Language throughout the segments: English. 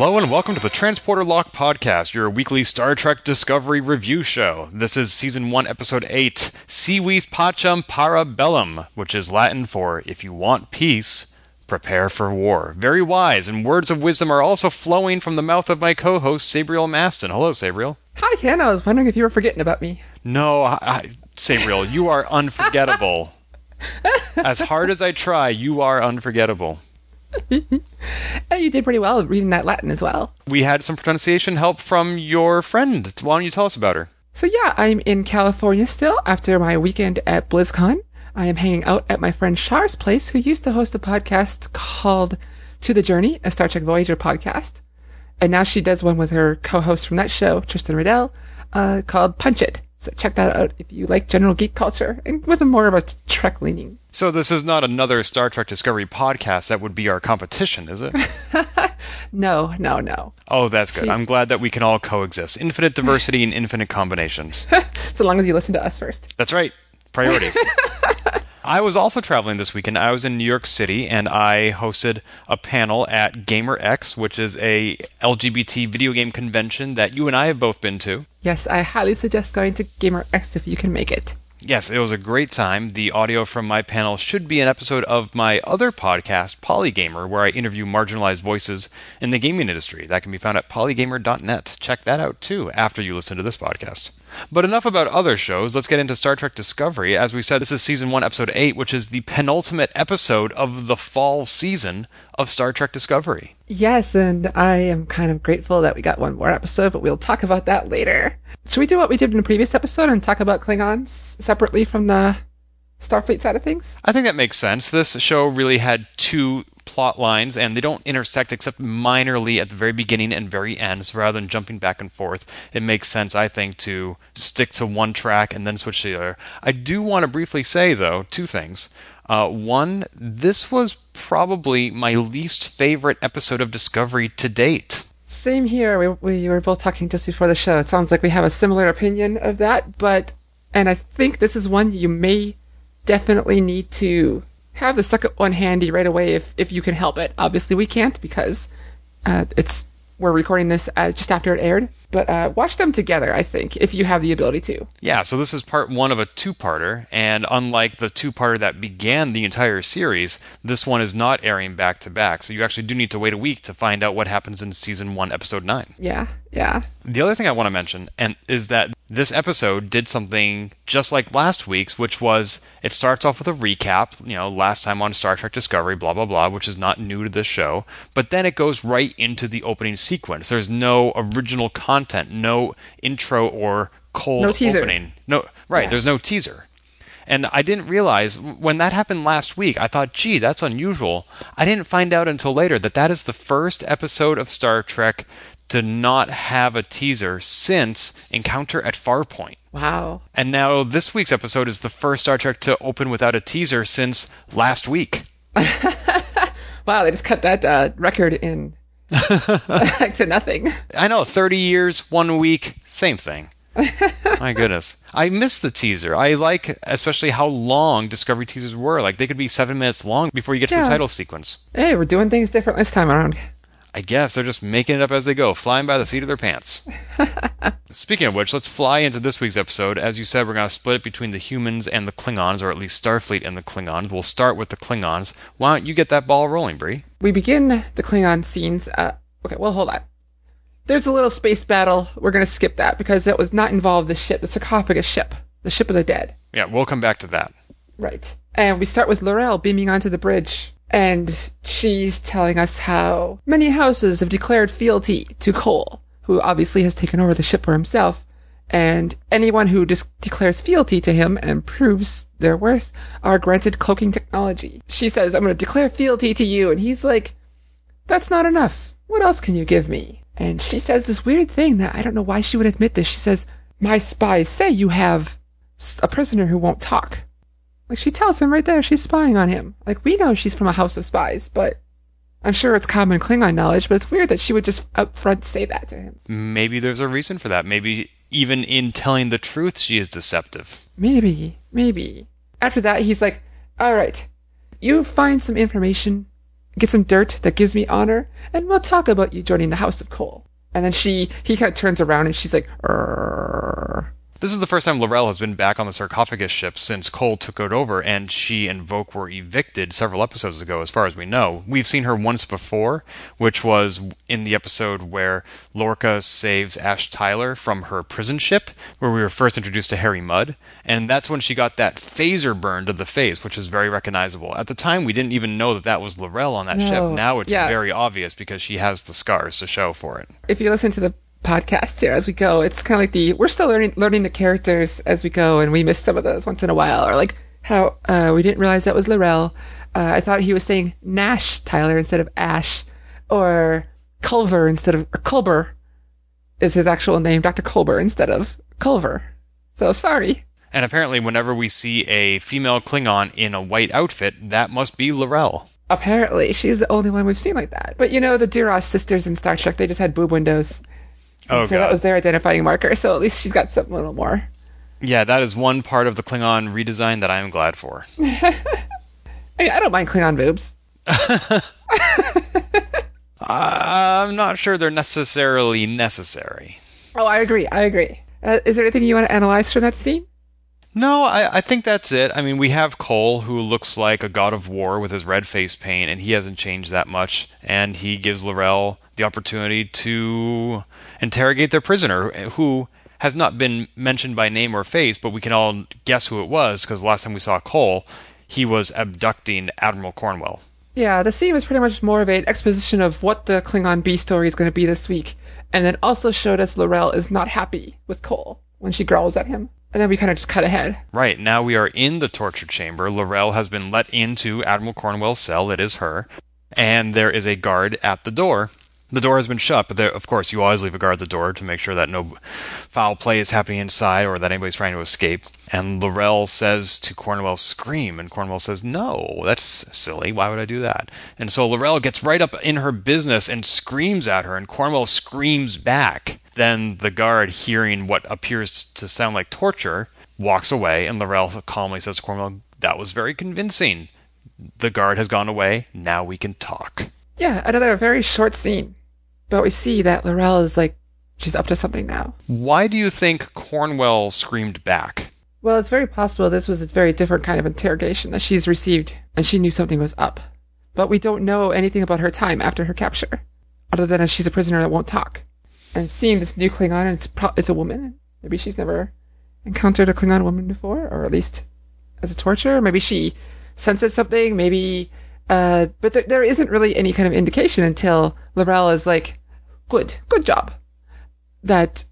Hello and welcome to the Transporter Lock Podcast, your weekly Star Trek Discovery review show. This is Season 1, Episode 8, Si vis pacem para bellum, which is Latin for If you want peace, prepare for war. Very wise, and words of wisdom are also flowing from the mouth of my co host, Sabriel Maston. Hello, Sabriel. Hi, Ken. I was wondering if you were forgetting about me. No, I, I, Sabriel, you are unforgettable. as hard as I try, you are unforgettable. you did pretty well reading that Latin as well. We had some pronunciation help from your friend. Why don't you tell us about her? So, yeah, I'm in California still after my weekend at BlizzCon. I am hanging out at my friend Char's place, who used to host a podcast called To the Journey, a Star Trek Voyager podcast. And now she does one with her co host from that show, Tristan Riddell, uh, called Punch It. So check that out if you like general geek culture and with a more of a Trek leaning. So this is not another Star Trek Discovery podcast that would be our competition, is it? no, no, no. Oh, that's good. I'm glad that we can all coexist. Infinite diversity and infinite combinations. so long as you listen to us first. That's right. Priorities. I was also traveling this weekend. I was in New York City and I hosted a panel at GaymerX, which is a LGBT video game convention that you and I have both been to. Yes, I highly suggest going to GaymerX if you can make it. Yes, it was a great time. The audio from my panel should be an episode of my other podcast, Polygamer, where I interview marginalized voices in the gaming industry. That can be found at polygamer.net. Check that out too after you listen to this podcast. But enough about other shows. Let's get into Star Trek Discovery. As we said, this is season 1, episode 8, which is the penultimate episode of the fall season of Star Trek Discovery. Yes, and I am kind of grateful that we got one more episode, but we'll talk about that later. Should we do what we did in the previous episode and talk about Klingons separately from the Starfleet side of things? I think that makes sense. This show really had two plot lines and they don't intersect except minorly at the very beginning and very end. So rather than jumping back and forth, it makes sense, I think, to stick to one track and then switch to the other. I do want to briefly say, though, two things. Uh, one, this was probably my least favorite episode of Discovery to date. Same here. We, we were both talking just before the show. It sounds like we have a similar opinion of that, but, and I think this is one you may definitely need to have the second one handy right away if, if you can help it. Obviously, we can't because uh, it's we're recording this uh, just after it aired. But uh, watch them together, I think, if you have the ability to. Yeah, so this is part one of a two parter, and unlike the two parter that began the entire series, this one is not airing back to back. So you actually do need to wait a week to find out what happens in season one, episode nine. Yeah, yeah. The other thing I want to mention and is that this episode did something just like last week's, which was it starts off with a recap, you know, last time on Star Trek Discovery, blah blah blah, which is not new to this show, but then it goes right into the opening sequence. There's no original content, no intro or cold no teaser. opening. No, right, yeah. there's no teaser. And I didn't realize when that happened last week, I thought, gee, that's unusual. I didn't find out until later that that is the first episode of Star Trek to not have a teaser since Encounter at Farpoint. Wow. And now this week's episode is the first Star Trek to open without a teaser since last week. wow, they just cut that uh, record in to nothing. I know, 30 years, one week, same thing. My goodness. I miss the teaser. I like especially how long Discovery teasers were. Like they could be seven minutes long before you get yeah. to the title sequence. Hey, we're doing things different this time around. I guess they're just making it up as they go, flying by the seat of their pants. Speaking of which, let's fly into this week's episode. As you said, we're going to split it between the humans and the Klingons, or at least Starfleet and the Klingons. We'll start with the Klingons. Why don't you get that ball rolling, Bree? We begin the Klingon scenes. Uh, okay, well, hold on. There's a little space battle. We're going to skip that because it was not involved the ship, the sarcophagus ship, the ship of the dead. Yeah, we'll come back to that. Right. And we start with L'Rell beaming onto the bridge and she's telling us how many houses have declared fealty to Kol, who obviously has taken over the ship for himself. And anyone who dis- declares fealty to him and proves their worth are granted cloaking technology. She says, I'm going to declare fealty to you. And he's like, that's not enough. What else can you give me? And she says this weird thing that I don't know why she would admit this. She says, My spies say you have a prisoner who won't talk. Like she tells him right there she's spying on him. Like we know she's from a house of spies, but I'm sure it's common Klingon knowledge, but it's weird that she would just up front say that to him. Maybe there's a reason for that. Maybe even in telling the truth, she is deceptive. Maybe, maybe. After that, he's like, all right, you find some information, get some dirt that gives me honor, and we'll talk about you joining the House of Kol. And then she, he kind of turns around and she's like, "Err." This is the first time L'Rell has been back on the sarcophagus ship since Kol took it over, and she and Voq were evicted several episodes ago, as far as we know. We've seen her once before, which was in the episode where Lorca saves Ash Tyler from her prison ship, where we were first introduced to Harry Mudd, and that's when she got that phaser burn to the face, which is very recognizable. At the time, we didn't even know that that was L'Rell on that No. ship. Now it's Yeah. very obvious because she has the scars to show for it. if you listen to the podcast here as we go, it's kind of like the we're still learning learning the characters as we go, and we miss some of those once in a while, or like how uh, we didn't realize that was L'Rell. Uh, I thought he was saying Nash Tyler instead of Ash, or Culver instead of or Culber is his actual name, Doctor Culber instead of Culver. So sorry. And apparently, whenever we see a female Klingon in a white outfit, that must be L'Rell. Apparently, she's the only one we've seen like that. But you know, the Duras sisters in Star Trek, they just had boob windows. Oh, so that was their identifying marker. So at least she's got something a little more. Yeah, that is one part of the Klingon redesign that I am glad for. I mean, I don't mind Klingon boobs. I'm not sure they're necessarily necessary. Oh, I agree. I agree. Uh, is there anything you want to analyze from that scene? No, I, I think that's it. I mean, we have Kol, who looks like a god of war with his red face paint, and he hasn't changed that much. And he gives L'Rell the opportunity to interrogate their prisoner, who has not been mentioned by name or face, but we can all guess who it was because last time we saw Kol, he was abducting Admiral Cornwell. Yeah, the scene was pretty much more of an exposition of what the Klingon B story is going to be this week, and then also showed us L'Rell is not happy with Kol when she growls at him. And then we kind of just cut ahead. Right, now we are in the torture chamber. L'Rell has been let into Admiral Cornwell's cell. It is her. And there is a guard at the door. The door has been shut, but there, of course, you always leave a guard at the door to make sure that no foul play is happening inside or that anybody's trying to escape. And L'Rell says to Cornwell, scream. And Cornwell says, no, that's silly. Why would I do that? And so L'Rell gets right up in her business and screams at her, and Cornwell screams back. Then the guard, hearing what appears to sound like torture, walks away, and L'Rell calmly says to Cornwell, that was very convincing. The guard has gone away. Now we can talk. Yeah, another very short scene. But we see that L'Rell is like, she's up to something now. Why do you think Cornwell screamed back? Well, it's very possible this was a very different kind of interrogation that she's received, and she knew something was up. But we don't know anything about her time after her capture, other than that she's a prisoner that won't talk. And seeing this new Klingon, and it's pro- it's a woman. Maybe she's never encountered a Klingon woman before, or at least as a torturer. Maybe she senses something. Maybe, uh, but there, there isn't really any kind of indication until L'Rell is like, "Good, good job," that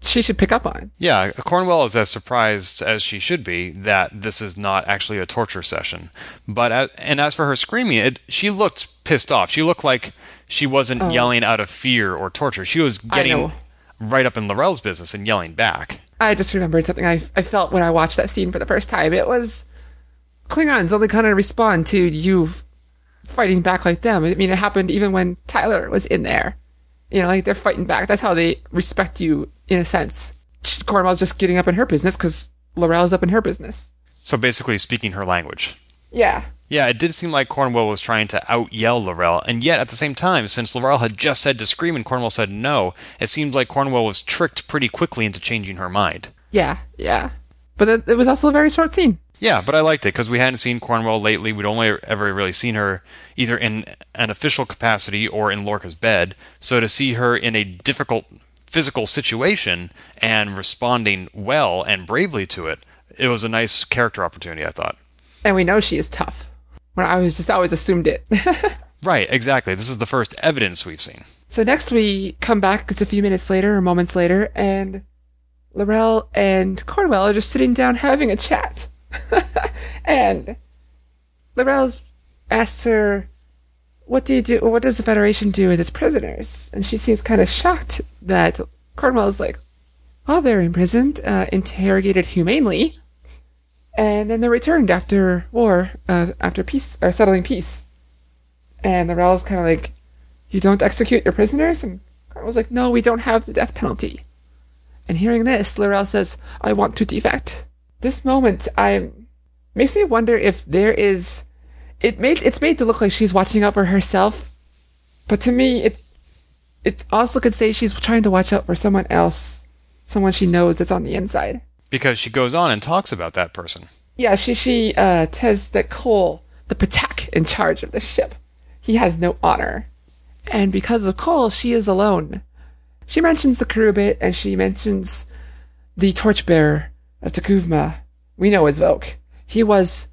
she should pick up on. Yeah, Cornwell is as surprised as she should be that this is not actually a torture session. But as, and as for her screaming, it, she looked pissed off. She looked like she wasn't oh. yelling out of fear or torture. She was getting right up in L'Rell's business and yelling back. I just remembered something I, I felt when I watched that scene for the first time. It was Klingons only kind of respond to you fighting back like them. I mean, it happened even when Tyler was in there. You know, like they're fighting back. That's how they respect you in a sense. Cornwell's just getting up in her business because L'Rell's up in her business. So basically, speaking her language. Yeah. Yeah, it did seem like Cornwell was trying to out yell L'Rell, and yet at the same time, since L'Rell had just said to scream and Cornwell said no, it seemed like Cornwell was tricked pretty quickly into changing her mind. Yeah. Yeah. But it, it was also a very short scene. Yeah, but I liked it because we hadn't seen Cornwell lately. We'd only ever really seen her either in an official capacity or in Lorca's bed. So to see her in a difficult physical situation and responding well and bravely to it, it was a nice character opportunity, I thought. And we know she is tough. When I was just always assumed it. Right, exactly. This is the first evidence we've seen. So next we come back, it's a few minutes later or moments later, and L'Rell and Cornwell are just sitting down having a chat. and L'Rell asks her, what do you do? What does the Federation do with its prisoners? And she seems kind of shocked that Cornwell is like, well, they're imprisoned, uh, interrogated humanely, and then they're returned after war, uh, after peace, or settling peace. And the Rel's kind of like, you don't execute your prisoners? And was like, no, we don't have the death penalty. And hearing this, L'Rell says, I want to defect. This moment, I makes me wonder if there is, it made, it's made to look like she's watching out for herself. But to me, it, it also could say she's trying to watch out for someone else, someone she knows that's on the inside. Because she goes on and talks about that person. Yeah, she, she, uh, says that Kol, the Patak in charge of the ship, he has no honor. And because of Kol, she is alone. She mentions the crew bit, and she mentions the torchbearer of T'Kuvma. We know as Voq. He was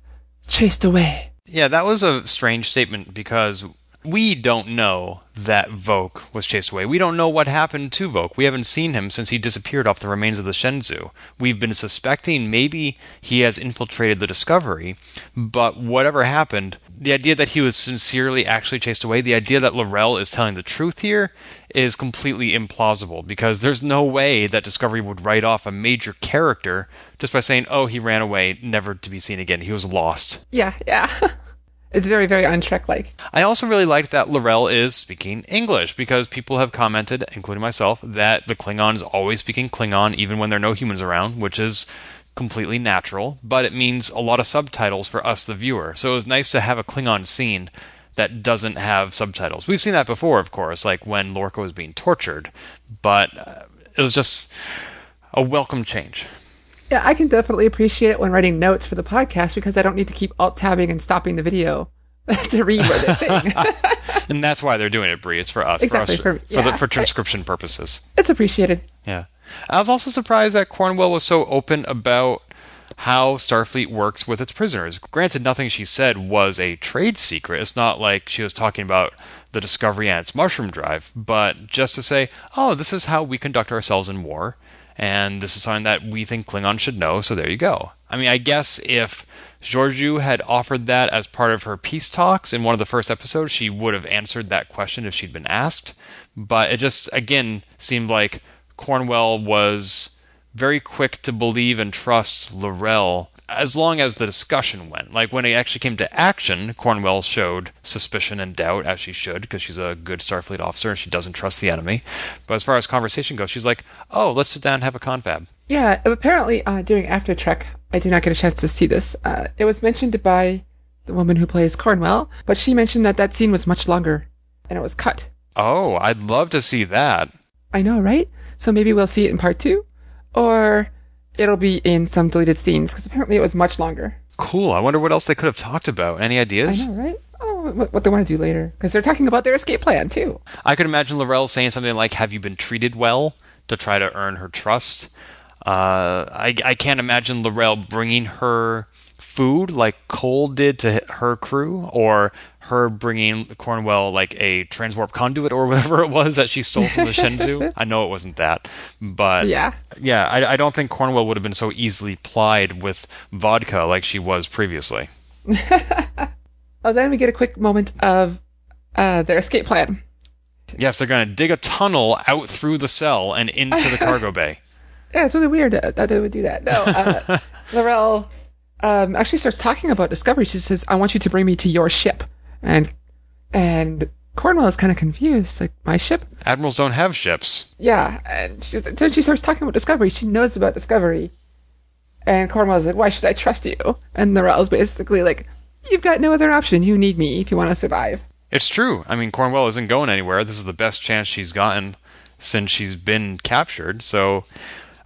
chased away. Yeah, that was a strange statement because we don't know that Voq was chased away. We don't know what happened to Voq. We haven't seen him since he disappeared off the remains of the Shenzhou. We've been suspecting maybe he has infiltrated the Discovery, but whatever happened, the idea that he was sincerely actually chased away, the idea that L'Rell is telling the truth here, is completely implausible because there's no way that Discovery would write off a major character just by saying, oh, he ran away, never to be seen again. He was lost. Yeah, yeah. it's very, very on untrek like. I also really liked that L'Rell is speaking English because people have commented, including myself, that the Klingon is always speaking Klingon even when there are no humans around, which is completely natural, but it means a lot of subtitles for us, the viewer. So it was nice to have a Klingon scene that doesn't have subtitles. We've seen that before, of course, like when Lorca was being tortured, but uh, it was just a welcome change. Yeah, I can definitely appreciate it when writing notes for the podcast because I don't need to keep alt tabbing and stopping the video to read what they're saying. and that's why they're doing it, Brie. It's for us, exactly, for, us, for, yeah, for, the, for transcription purposes. It's appreciated. Yeah. I was also surprised that Cornwell was so open about how Starfleet works with its prisoners. Granted, nothing she said was a trade secret. It's not like she was talking about the Discovery and its mushroom drive, but just to say, oh, this is how we conduct ourselves in war, and this is something that we think Klingon should know, so there you go. I mean, I guess if Georgiou had offered that as part of her peace talks in one of the first episodes, she would have answered that question if she'd been asked. But it just, again, seemed like Cornwell was very quick to believe and trust L'Rell as long as the discussion went. Like when it actually came to action, Cornwell showed suspicion and doubt, as she should, because she's a good Starfleet officer and she doesn't trust the enemy. But as far as conversation goes, she's like, oh, let's sit down and have a confab. Yeah, apparently uh, during After Trek, I did not get a chance to see this. Uh, it was mentioned by the woman who plays Cornwell, but she mentioned that that scene was much longer and it was cut. Oh, I'd love to see that. I know, right? So maybe we'll see it in part two? or it'll be in some deleted scenes because apparently it was much longer. Cool. I wonder what else they could have talked about. Any ideas? I know, right? Oh, what, what they want to do later because they're talking about their escape plan too. I could imagine L'Rell saying something like, "Have you been treated well?" to try to earn her trust. Uh, I, I can't imagine L'Rell bringing her food like Cole did to her crew, or her bringing Cornwell like a transwarp conduit or whatever it was that she stole from the Shenzhou. I know it wasn't that, but yeah, yeah, I, I don't think Cornwell would have been so easily plied with vodka like she was previously. oh, then we get a quick moment of uh, their escape plan. Yes, they're going to dig a tunnel out through the cell and into the cargo bay. Yeah, it's really weird that they would do that. No, uh, L'Rell um, actually starts talking about Discovery. She says, "I want you to bring me to your ship," and and Cornwell is kind of confused, like my ship. Admirals don't have ships. Yeah, and she's, then she starts talking about Discovery. She knows about Discovery, and Cornwell's like, "Why should I trust you?" And L'Rell's basically like, "You've got no other option. You need me if you want to survive." It's true. I mean, Cornwell isn't going anywhere. This is the best chance she's gotten since she's been captured. So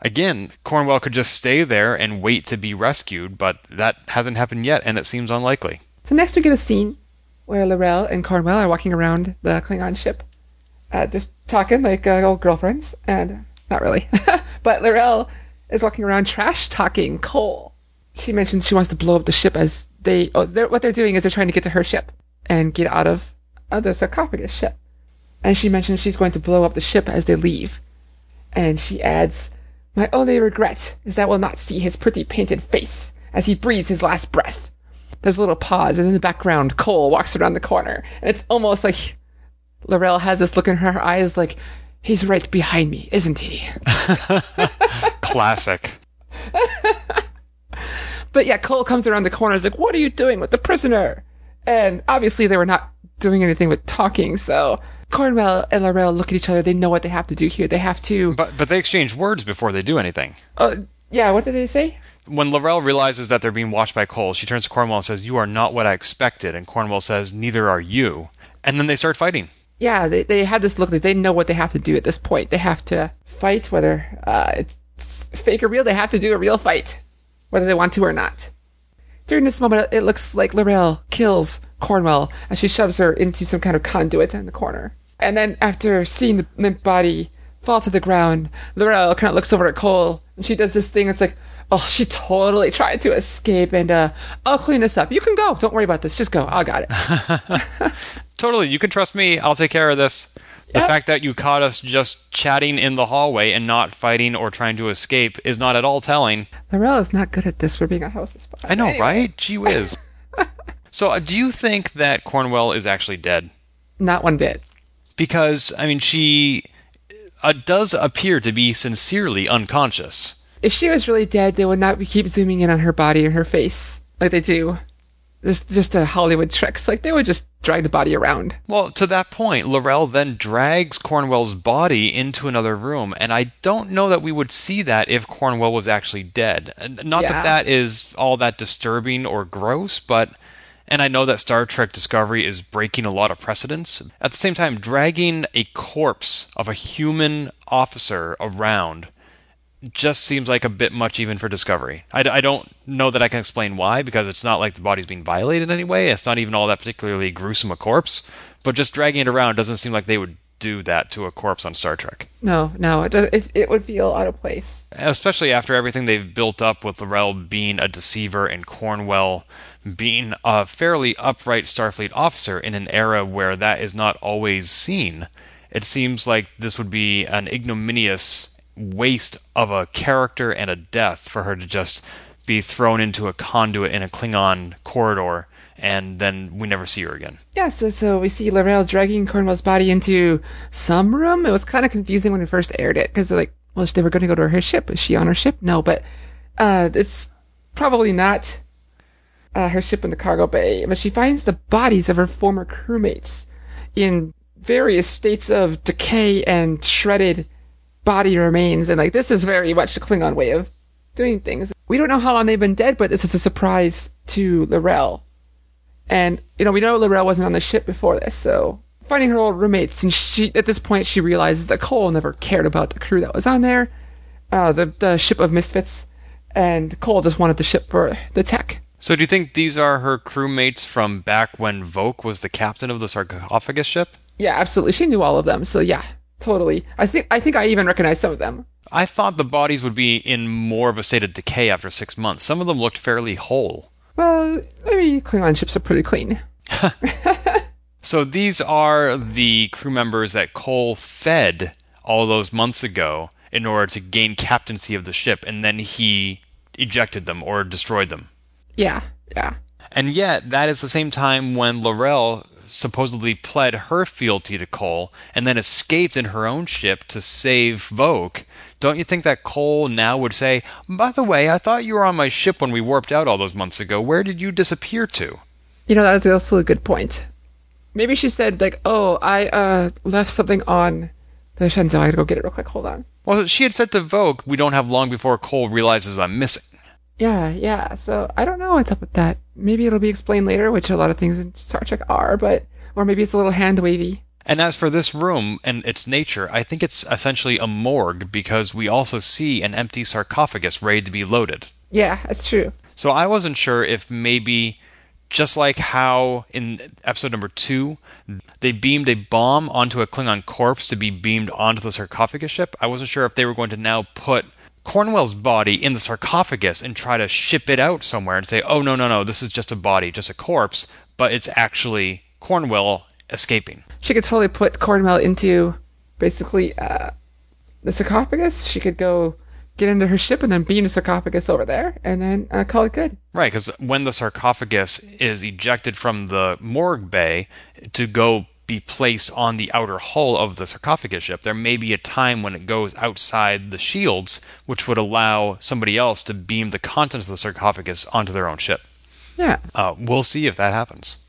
again, Cornwell could just stay there and wait to be rescued, but that hasn't happened yet, and it seems unlikely. So next we get a scene where L'Rell and Cornwell are walking around the Klingon ship, uh, just talking like uh, old girlfriends, and not really, but L'Rell is walking around trash talking Kol. She mentions she wants to blow up the ship as they, oh, they're, what they're doing is they're trying to get to her ship and get out of uh, the sarcophagus ship. And she mentions she's going to blow up the ship as they leave. And she adds, my only regret is that we'll not see his pretty painted face as he breathes his last breath. there's a little pause, and in the background, Kol walks around the corner, and it's almost like L'Rell has this look in her eyes, like he's right behind me, isn't he? Classic. But yeah, Kol comes around the corner. Is like, "What are you doing with the prisoner?" And obviously, they were not doing anything but talking. So Cornwell and L'Rell look at each other. They know what they have to do here. They have to. But but they exchange words before they do anything. Uh, yeah, what did they say? When L'Rell realizes that they're being watched by Kol, she turns to Cornwell and says, "You are not what I expected." And Cornwell says, "Neither are you." And then they start fighting. Yeah, they they have this look that they know what they have to do at this point. They have to fight, whether uh, it's fake or real. They have to do a real fight, whether they want to or not. During this moment, it looks like L'Rell kills Cornwell as she shoves her into some kind of conduit in the corner. And then, after seeing the limp body fall to the ground, L'Rell kind of looks over at Kol and she does this thing. It's like, oh, she totally tried to escape. And uh, I'll clean this up. You can go. Don't worry about this. Just go. I got it. Totally, you can trust me. I'll take care of this. The Yep. fact that you caught us just chatting in the hallway and not fighting or trying to escape is not at all telling. L'Rell is not good at this for being a house spy. I know, Anyway, right? Gee whiz. so, uh, do you think that Cornwell is actually dead? Not one bit. Because, I mean, she uh, does appear to be sincerely unconscious. If she was really dead, they would not be keep zooming in on her body and her face like they do. Just just a Hollywood tricks. Like they would just drag the body around. Well, to that point, L'Rell then drags Cornwell's body into another room, and I don't know that we would see that if Cornwell was actually dead. Not Yeah. that that is all that disturbing or gross, but. And I know that Star Trek Discovery is breaking a lot of precedents. At the same time, dragging a corpse of a human officer around just seems like a bit much even for Discovery. I, I don't know that I can explain why, because it's not like the body's being violated in any way. It's not even all that particularly gruesome a corpse. But just dragging it around doesn't seem like they would do that to a corpse on Star Trek. No, no, it does, it, it would feel out of place. Especially after everything they've built up with L'Rell being a deceiver and Cornwell being a fairly upright Starfleet officer in an era where that is not always seen. It seems like this would be an ignominious waste of a character and a death for her to just be thrown into a conduit in a Klingon corridor and then we never see her again. Yeah, so, so we see L'Rell dragging Cornwell's body into some room. It was kind of confusing when we first aired it because like, well, they were going to go to her ship. Is she on her ship? No, but uh, it's probably not uh, her ship in the cargo bay. But she finds the bodies of her former crewmates in various states of decay and shredded body remains. And like, this is very much the Klingon way of doing things. We don't know how long they've been dead, but this is a surprise to L'Rell. And, you know, we know L'Rell wasn't on the ship before this, so finding her old roommates, and she, at this point, she realizes that Kol never cared about the crew that was on there, uh, the, the ship of misfits, and Kol just wanted the ship for the tech. So do you think these are her crewmates from back when Voq was the captain of the sarcophagus ship? Yeah, absolutely. She knew all of them, so yeah, totally. I think, I think I even recognize some of them. I thought the bodies would be in more of a state of decay after six months. Some of them looked fairly whole. Well, I mean, Klingon ships are pretty clean. So these are the crew members that Kol fed all those months ago in order to gain captaincy of the ship, and then he ejected them or destroyed them. Yeah, yeah. And yet, that is the same time when L'Rell supposedly pled her fealty to Kol and then escaped in her own ship to save Voq. Don't you think that Kol now would say, By the way, I thought you were on my ship when we warped out all those months ago. Where did you disappear to? You know, that's also a good point. Maybe she said, like, oh, I, uh, left something on the Shenzhou. I gotta go get it real quick. Hold on. Well, she had said to Voq, We don't have long before Kol realizes I'm missing. Yeah, yeah. So I don't know what's up with that. Maybe it'll be explained later, which a lot of things in Star Trek are, but or maybe it's a little hand wavy. And as for this room and its nature, I think it's essentially a morgue because we also see an empty sarcophagus ready to be loaded. Yeah, that's true. So I wasn't sure if maybe just like how in episode number two they beamed a bomb onto a Klingon corpse to be beamed onto the sarcophagus ship, I wasn't sure if they were going to now put Cornwell's body in the sarcophagus and try to ship it out somewhere and say, oh, no, no, no, this is just a body, just a corpse, but it's actually Cornwell escaping. She could totally put Cornwell into basically uh, the sarcophagus. She could go get into her ship and then beam the sarcophagus over there and then uh, call it good. Right, because when the sarcophagus is ejected from the morgue bay to go be placed on the outer hull of the sarcophagus ship, there may be a time when it goes outside the shields, which would allow somebody else to beam the contents of the sarcophagus onto their own ship. Yeah. Uh, we'll see if that happens.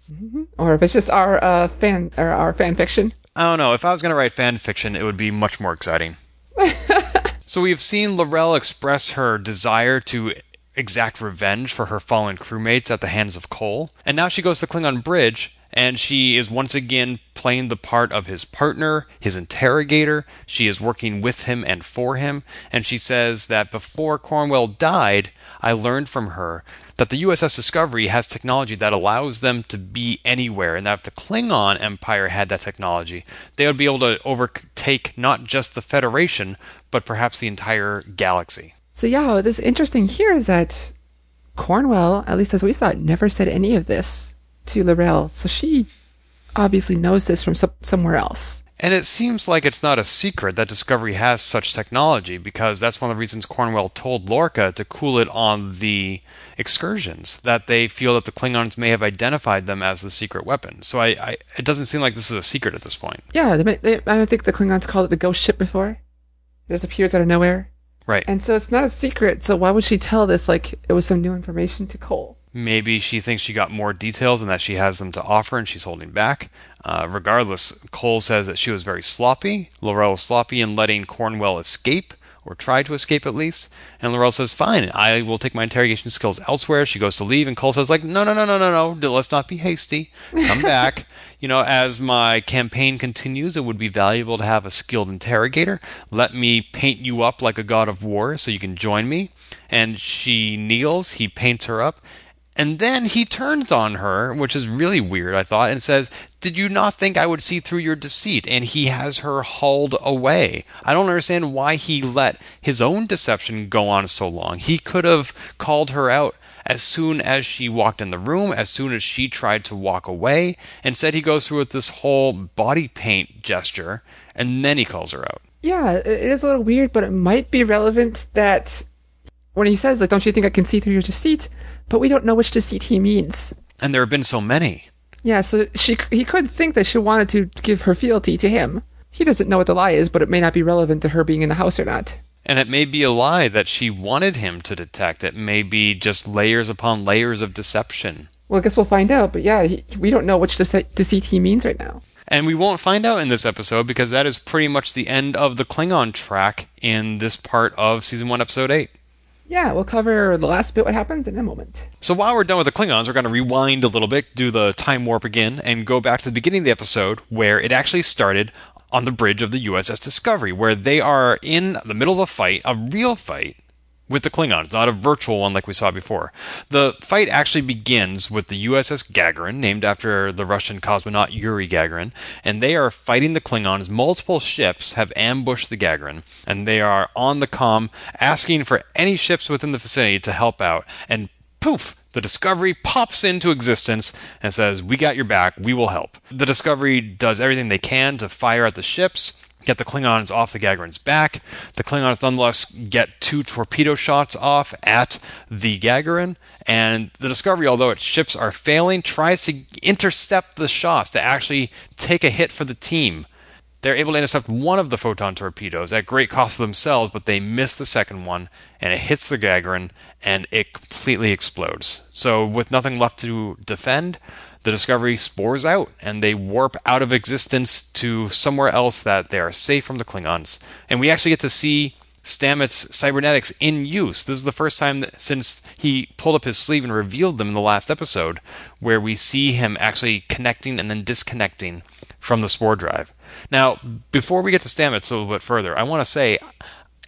Or if it's just our uh, fan or our fan fiction. I don't know. If I was going to write fan fiction, it would be much more exciting. so we've seen L'Rell express her desire to exact revenge for her fallen crewmates at the hands of Kol, and now she goes to the Klingon bridge and she is once again playing the part of his partner, his interrogator. She is working with him and for him, and she says that before Cornwell died, I learned from her that the USS Discovery has technology that allows them to be anywhere, and that if the Klingon Empire had that technology, they would be able to overtake not just the Federation, but perhaps the entire galaxy. So yeah, what is interesting here is that Cornwell, at least as we saw it, never said any of this to L'Rell. So she obviously knows this from some, somewhere else. And it seems like it's not a secret that Discovery has such technology because that's one of the reasons Cornwell told Lorca to cool it on the excursions, that they feel that the Klingons may have identified them as the secret weapon. So I, I it doesn't seem like this is a secret at this point. Yeah, they, they, I think the Klingons called it the ghost ship before. It just appears out of nowhere. Right. And so it's not a secret, so why would she tell this like it was some new information to Kol? Maybe she thinks she got more details and that she has them to offer and she's holding back. Uh, regardless, Kol says that she was very sloppy. L'Rell was sloppy in letting Cornwell escape, or try to escape at least. And L'Rell says, Fine, I will take my interrogation skills elsewhere. She goes to leave, and Kol says, like, No, no, no, no, no, no, let's not be hasty. Come back. you know, as my campaign continues, it would be valuable to have a skilled interrogator. Let me paint you up like a god of war so you can join me. And she kneels, he paints her up, and then he turns on her, which is really weird, I thought, and says, Did you not think I would see through your deceit? And he has her hauled away. I don't understand why he let his own deception go on so long. He could have called her out as soon as she walked in the room, as soon as she tried to walk away. Instead, he goes through with this whole body paint gesture, and then he calls her out. Yeah, it is a little weird, but it might be relevant that when he says, like, don't you think I can see through your deceit? But we don't know which deceit he means. And there have been so many. Yeah, so she he could think that she wanted to give her fealty to him. He doesn't know what the lie is, but it may not be relevant to her being in the house or not. And it may be a lie that she wanted him to detect. It may be just layers upon layers of deception. Well, I guess we'll find out. But yeah, he, we don't know which dece- deceit he means right now. And we won't find out in this episode because that is pretty much the end of the Klingon track in this part of season 1, episode 8. Yeah, we'll cover the last bit what happens in a moment. So while we're done with the Klingons, we're going to rewind a little bit, do the time warp again, and go back to the beginning of the episode where it actually started on the bridge of the USS Discovery, where they are in the middle of a fight, a real fight, with the Klingons, not a virtual one like we saw before. The fight actually begins with the USS Gagarin, named after the Russian cosmonaut Yuri Gagarin, and they are fighting the Klingons. Multiple ships have ambushed the Gagarin, and they are on the com asking for any ships within the vicinity to help out. And poof, the Discovery pops into existence and says, We got your back, we will help. The Discovery does everything they can to fire at the ships get the Klingons off the Gagarin's back. The Klingons nonetheless get two torpedo shots off at the Gagarin, and the Discovery, although its ships are failing, tries to intercept the shots to actually take a hit for the team. They're able to intercept one of the photon torpedoes at great cost to themselves, but they miss the second one, and it hits the Gagarin, and it completely explodes. So, with nothing left to defend, the Discovery spores out and they warp out of existence to somewhere else that they are safe from the Klingons. And we actually get to see Stamets cybernetics in use. This is the first time that, since he pulled up his sleeve and revealed them in the last episode where we see him actually connecting and then disconnecting from the spore drive. Now, before we get to Stamets a little bit further, I want to say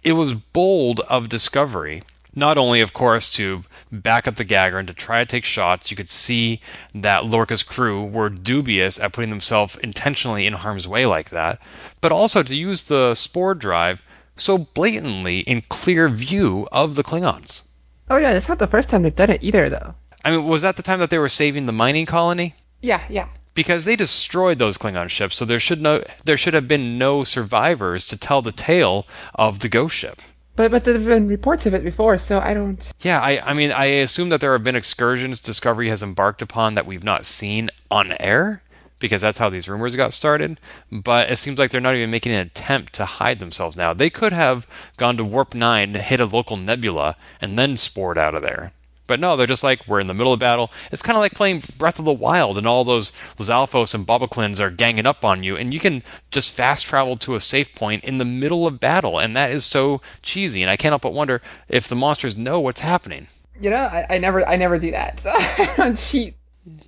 it was bold of Discovery not only, of course, to back up the Gagarin to try to take shots, you could see that Lorca's crew were dubious at putting themselves intentionally in harm's way like that, but also to use the spore drive so blatantly in clear view of the Klingons. Oh yeah, that's not the first time they've done it either, though. I mean, was that the time that they were saving the mining colony? Yeah, yeah. Because they destroyed those Klingon ships, so there should no there should have been no survivors to tell the tale of the ghost ship. But but there've been reports of it before, so I don't. Yeah, I, I mean, I assume that there have been excursions Discovery has embarked upon that we've not seen on air, because that's how these rumors got started. But it seems like they're not even making an attempt to hide themselves now. They could have gone to Warp 9, hit a local nebula, and then spored out of there. But no, they're just like, we're in the middle of battle. It's kind of like playing Breath of the Wild, and all those Lizalfos and Bokoblins are ganging up on you, and you can just fast travel to a safe point in the middle of battle, and that is so cheesy. And I can't help but wonder if the monsters know what's happening. You know, I, I never I never do that. So I don't cheat.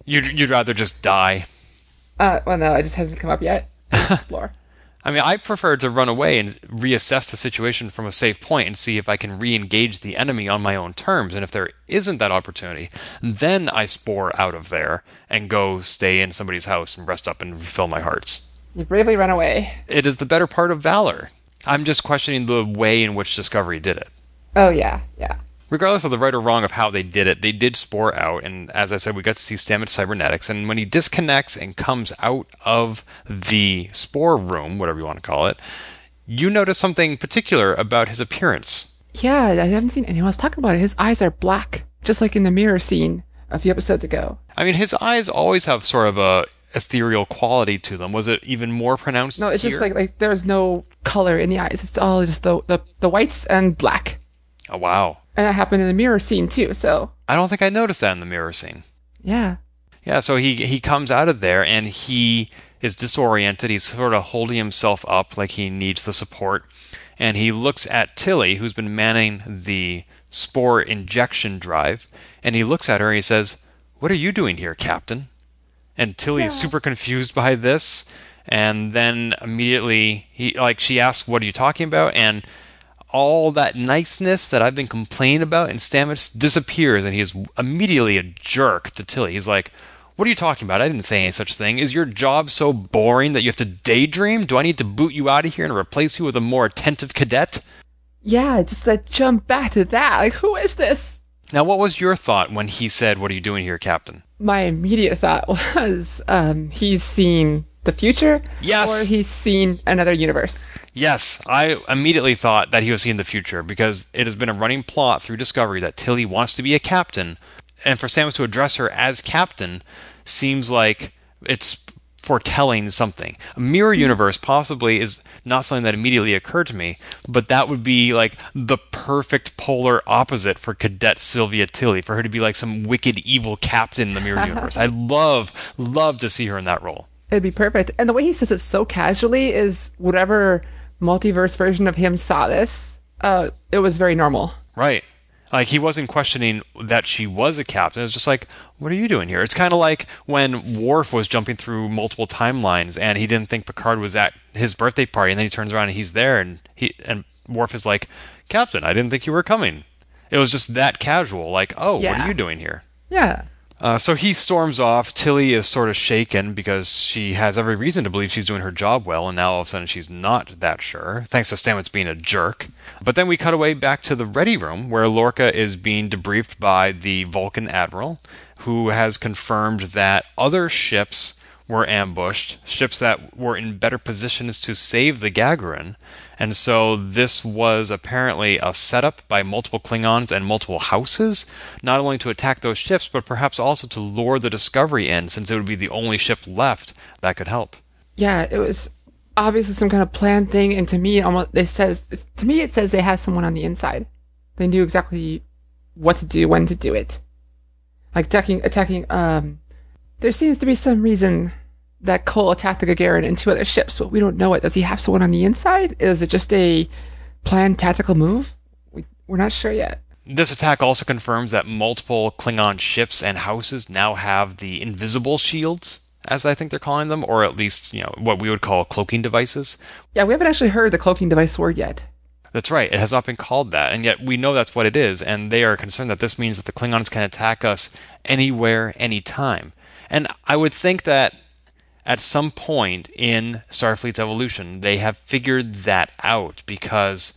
You'd, you'd rather just die. Uh, well, no, it just hasn't come up yet. Explore. I mean, I prefer to run away and reassess the situation from a safe point and see if I can re engage the enemy on my own terms. And if there isn't that opportunity, then I spore out of there and go stay in somebody's house and rest up and refill my hearts. You bravely run away. It is the better part of valor. I'm just questioning the way in which Discovery did it. Oh yeah, yeah. Regardless of the right or wrong of how they did it, they did spore out, and as I said, we got to see Stamets cybernetics. And when he disconnects and comes out of the spore room, whatever you want to call it, you notice something particular about his appearance. Yeah, I haven't seen anyone else talk about it. His eyes are black, just like in the mirror scene a few episodes ago. I mean, his eyes always have sort of a ethereal quality to them. Was it even more pronounced? No, it's here? just like like there's no color in the eyes. It's all just the the, the whites and black. oh wow. And that happened in the mirror scene too. So I don't think I noticed that in the mirror scene. yeah, Yeah, so he he comes out of there and he is disoriented. He's sort of holding himself up like he needs the support. And he looks at Tilly, who's been manning the spore injection drive, and he looks at her and he says, "What are you doing here, Captain?" And Tilly is super confused by this, and then immediately he like she asks, "What are you talking about?" and all that niceness that I've been complaining about in Stamets disappears, and he is immediately a jerk to Tilly. He's like, What are you talking about? I didn't say any such thing. Is your job so boring that you have to daydream? Do I need to boot you out of here and replace you with a more attentive cadet? yeah. Just that jump back to that. Like, who is this? Now, what was your thought when he said, What are you doing here, Captain? My immediate thought was, um, he's seen the future, Yes. or he's seen another universe. Yes, I immediately thought that he was seeing the future because it has been a running plot through Discovery that Tilly wants to be a captain, and for Stamets to address her as captain seems like it's foretelling something. A mirror universe possibly is not something that immediately occurred to me, but that would be like the perfect polar opposite for Cadet Sylvia Tilly, for her to be like some wicked evil captain in the mirror universe. I'd love, love to see her in that role. It'd be perfect. And the way he says it so casually is whatever multiverse version of him saw this, uh, it was very normal. Right. Like he wasn't questioning that she was a captain. It was just like, what are you doing here? It's kind of like when Worf was jumping through multiple timelines and he didn't think Picard was at his birthday party, and then he turns around and he's there, and he and Worf is like, Captain, I didn't think you were coming. It was just that casual. Like, oh, what are you doing here? Yeah. Uh, so he storms off. Tilly is sort of shaken because she has every reason to believe she's doing her job well, and now all of a sudden she's not that sure, thanks to Stamets being a jerk. But then we cut away back to the ready room where Lorca is being debriefed by the Vulcan admiral, who has confirmed that other ships were ambushed, ships that were in better positions to save the Gagarin. And so this was apparently a setup by multiple Klingons and multiple houses, not only to attack those ships, but perhaps also to lure the Discovery in, since it would be the only ship left that could help. Yeah, it was obviously some kind of planned thing. And to me, almost, it says, to me, it says they had someone on the inside. They knew exactly what to do, when to do it. Like attacking, attacking, um, there seems to be some reason that Kol attacked the Gagarin and two other ships, but we don't know it. Does he have someone on the inside? Is it just a planned tactical move? We, we're not sure yet. This attack also confirms that multiple Klingon ships and houses now have the invisible shields, as I think they're calling them, or at least, you know, what we would call cloaking devices. Yeah, we haven't actually heard the cloaking device word yet. That's right. It has not been called that, and yet we know that's what it is, and they are concerned that this means that the Klingons can attack us anywhere, anytime. And I would think that at some point in Starfleet's evolution, they have figured that out because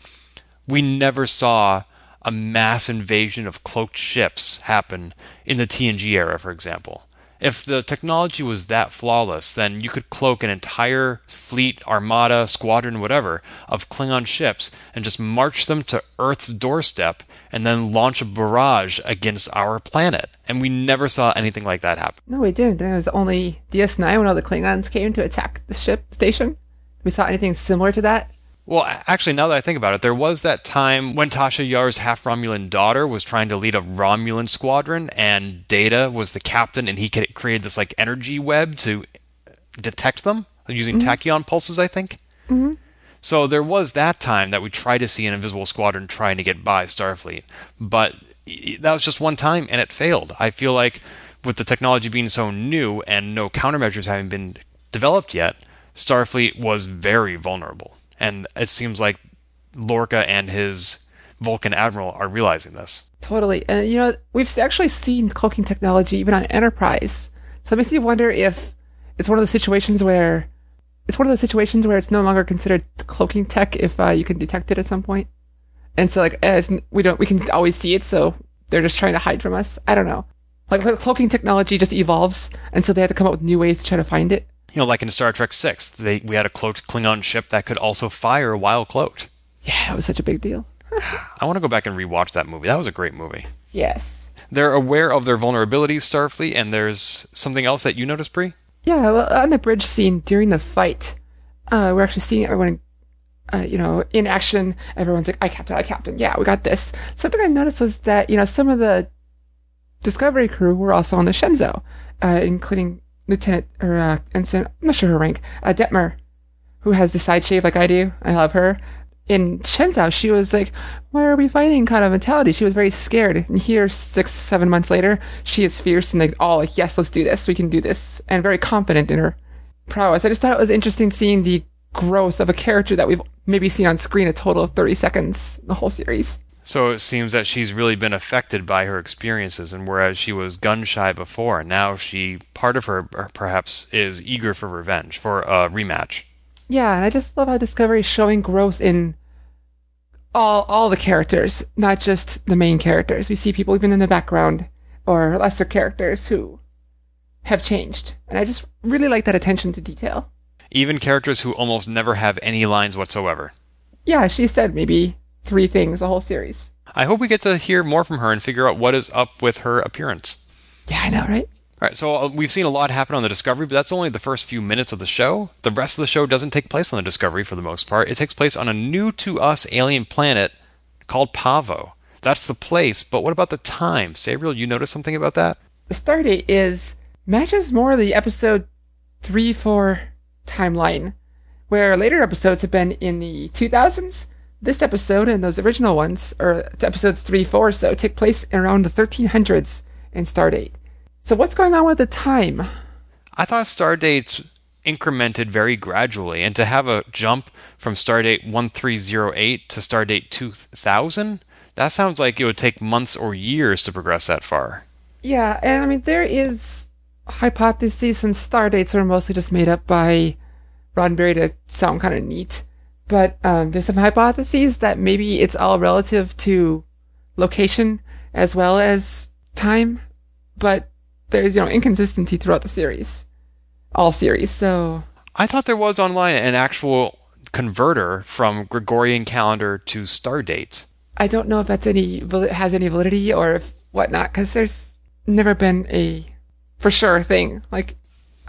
we never saw a mass invasion of cloaked ships happen in the TNG era, for example. If the technology was that flawless, then you could cloak an entire fleet, armada, squadron, whatever, of Klingon ships and just march them to Earth's doorstep and then launch a barrage against our planet. And we never saw anything like that happen. No, we didn't. It was only DS9 when all the Klingons came to attack the ship station. We saw anything similar to that. Well, actually, now that I think about it, there was that time when Tasha Yar's half Romulan daughter was trying to lead a Romulan squadron, and Data was the captain, and he created this like energy web to uh, detect them using mm-hmm. tachyon pulses, I think. Mm-hmm. So there was that time that we tried to see an invisible squadron trying to get by Starfleet, but that was just one time and it failed. I feel like with the technology being so new and no countermeasures having been developed yet, Starfleet was very vulnerable. And it seems like Lorca and his Vulcan admiral are realizing this. Totally. And, you know, we've actually seen cloaking technology even on Enterprise. So it makes me wonder if it's one of the situations where it's one of those situations where it's no longer considered cloaking tech if uh, you can detect it at some point. And so, like, as we don't, we can always see it, so they're just trying to hide from us. I don't know. Like, like cloaking technology just evolves, and so they have to come up with new ways to try to find it. You know, like in Star Trek Six, they we had a cloaked Klingon ship that could also fire while cloaked. Yeah, it was such a big deal. I want to go back and rewatch that movie. That was a great movie. Yes. They're aware of their vulnerabilities, Starfleet, and there's something else that you noticed, Brie? Yeah, well, on the bridge scene during the fight, uh, we're actually seeing everyone, uh, you know, in action. Everyone's like, "I captain, I captain." Yeah, we got this. Something I noticed was that you know some of the Discovery crew were also on the Shenzhou, uh, including Lieutenant or uh, Ensign. I'm not sure her rank. Uh, Detmer, who has the side shave like I do. I love her. In Shenzhou, she was like, "Why are we fighting?" kind of mentality. She was very scared. And here, six, seven months later, she is fierce and like, all like, "Yes, let's do this. We can do this," and very confident in her prowess. I just thought it was interesting seeing the growth of a character that we've maybe seen on screen a total of 30 seconds in the whole series. So it seems that she's really been affected by her experiences, and whereas she was gun shy before, now she part of her er, perhaps is eager for revenge, for a rematch. Yeah, and I just love how Discovery is showing growth in all all the characters, not just the main characters. We see people even in the background or lesser characters who have changed. And I just really like that attention to detail. Even characters who almost never have any lines whatsoever. Yeah, she said maybe three things the whole series. I hope we get to hear more from her and figure out what is up with her appearance. Yeah, I know, right? All right, so uh, we've seen a lot happen on the Discovery, but that's only the first few minutes of the show. The rest of the show doesn't take place on the Discovery for the most part. It takes place on a new to us alien planet called Pahvo. That's the place, but what about the time? Sabriel, you noticed something about that? the Stardate is matches more the episode three four timeline, where later episodes have been in the 2000s. This episode and those original ones, or episodes three four, so take place around the 1300s in Stardate. So what's going on with the time? I thought Stardates incremented very gradually, and to have a jump from Stardate 1308 to Stardate 2000, that sounds like it would take months or years to progress that far. Yeah, and I mean there is hypotheses and star dates are mostly just made up by Roddenberry to sound kind of neat. But um, there's some hypotheses that maybe it's all relative to location as well as time. But there's you know inconsistency throughout the series, all series. So I thought there was online an actual converter from Gregorian calendar to Stardate. I don't know if that's any has any validity or if whatnot because there's never been a for sure thing. Like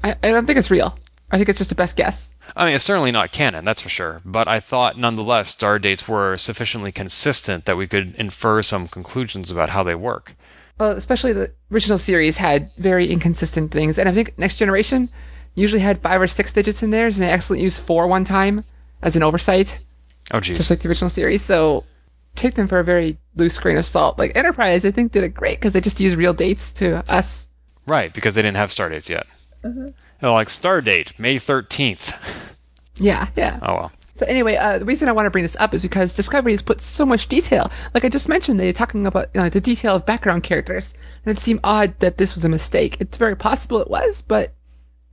I, I don't think it's real. I think it's just a best guess. I mean, it's certainly not canon, that's for sure. But I thought, nonetheless, star dates were sufficiently consistent that we could infer some conclusions about how they work. Well, especially the original series had very inconsistent things, and I think Next Generation usually had five or six digits in theirs, and they actually used four one time as an oversight, Oh, just like the original series. So take them for a very loose grain of salt. Like Enterprise, I think did it great because they just used real dates to us. Right, because they didn't have star dates yet. Mm-hmm. Know, like star date, May 13th. Yeah, yeah. Oh, well. So anyway, uh, the reason I want to bring this up is because Discovery has put so much detail. Like I just mentioned, they're talking about you know, the detail of background characters, and it seemed odd that this was a mistake. It's very possible it was, but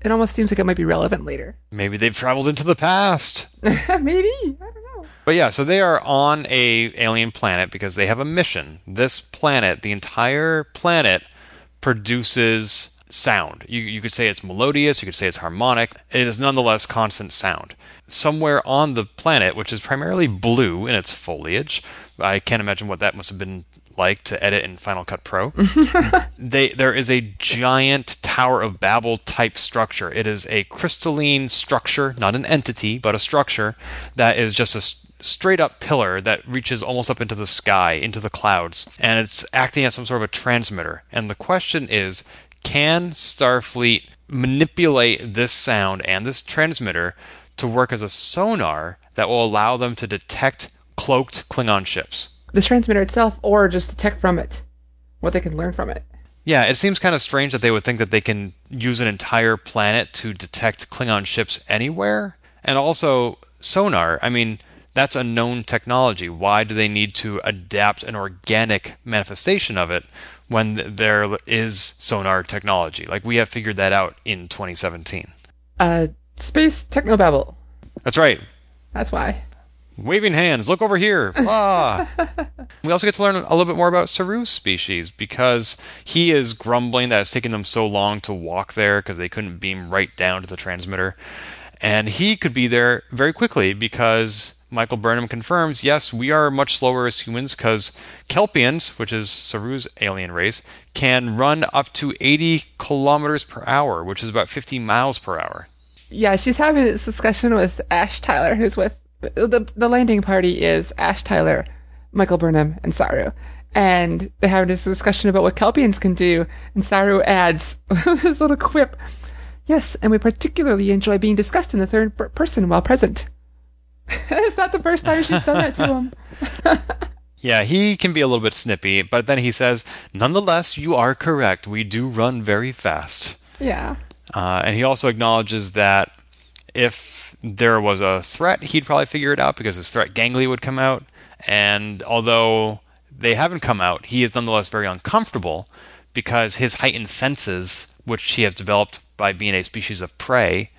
it almost seems like it might be relevant later. Maybe they've traveled into the past. Maybe I don't know. But yeah, so they are on a alien planet because they have a mission. This planet, the entire planet, produces sound. You, you could say it's melodious, you could say it's harmonic. It is nonetheless constant sound. Somewhere on the planet, which is primarily blue in its foliage, I can't imagine what that must have been like to edit in Final Cut Pro. they there is a giant Tower of Babel type structure. It is a crystalline structure, not an entity, but a structure that is just a s- straight up pillar that reaches almost up into the sky, into the clouds, and it's acting as some sort of a transmitter. And the question is, can Starfleet manipulate this sound and this transmitter to work as a sonar that will allow them to detect cloaked Klingon ships? The transmitter itself, or just detect from it what they can learn from it. Yeah, it seems kind of strange that they would think that they can use an entire planet to detect Klingon ships anywhere. And also, sonar, I mean, that's a known technology. Why do they need to adapt an organic manifestation of it when there is sonar technology? Like, we have figured that out in 2017. Uh, space technobabble. That's right. That's why. Waving hands, look over here. Ah. we also get to learn a little bit more about Saru's species because he is grumbling that it's taking them so long to walk there because they couldn't beam right down to the transmitter. And he could be there very quickly because Michael Burnham confirms yes, we are much slower as humans because Kelpians, which is Saru's alien race, can run up to 80 kilometers per hour, which is about 50 miles per hour. Yeah, she's having this discussion with Ash Tyler, who's with the the landing party is Ash Tyler, Michael Burnham, and Saru. And they're having this discussion about what Kelpians can do, and Saru adds this little quip. Yes, and we particularly enjoy being discussed in the third person while present. it's not the first time she's done that to him. Yeah, he can be a little bit snippy, but then he says, Nonetheless, you are correct. We do run very fast. Yeah. Uh, and he also acknowledges that if there was a threat, he'd probably figure it out because his threat ganglia would come out. And although they haven't come out, he is nonetheless very uncomfortable because his heightened senses, which he has developed by being a species of prey,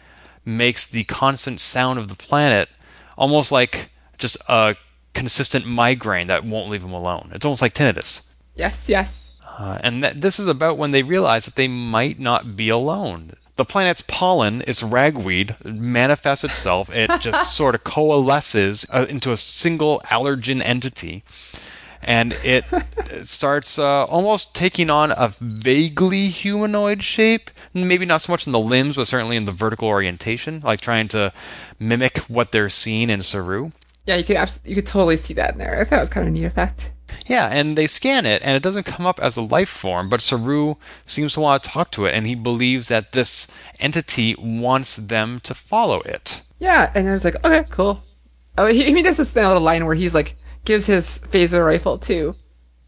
makes the constant sound of the planet almost like just a consistent migraine that won't leave him alone. It's almost like tinnitus. Yes, yes. Uh, and th- this is about when they realize that they might not be alone. The planet's pollen, its ragweed, manifests itself. It just sort of coalesces uh, into a single allergen entity. And it starts uh, almost taking on a vaguely humanoid shape. Maybe not so much in the limbs, but certainly in the vertical orientation, like trying to mimic what they're seeing in Saru. Yeah, you could abs- you could totally see that in there. I thought it was kind of a neat effect. Yeah, and they scan it, and it doesn't come up as a life form, but Saru seems to want to talk to it, and he believes that this entity wants them to follow it. Yeah, and I was like, okay, cool. Oh, he, I mean, there's this little line where he's like, gives his phaser rifle to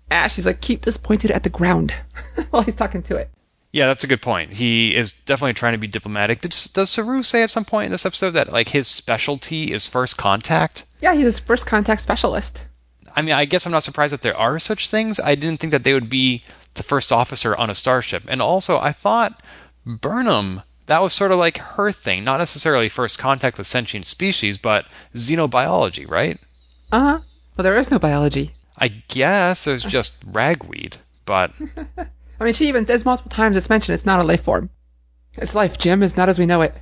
Ash. He's like, keep this pointed at the ground while he's talking to it. Yeah, that's a good point. He is definitely trying to be diplomatic. Does, does Saru say at some point in this episode that like his specialty is first contact? Yeah, he's a first contact specialist. I mean, I guess I'm not surprised that there are such things. I didn't think that they would be the first officer on a starship. And also, I thought Burnham, that was sort of like her thing. Not necessarily first contact with sentient species, but xenobiology, right? Uh huh. Well, there is no biology. I guess there's just ragweed, but I mean, she even says multiple times it's mentioned it's not a life form. It's life, Jim, is not as we know it.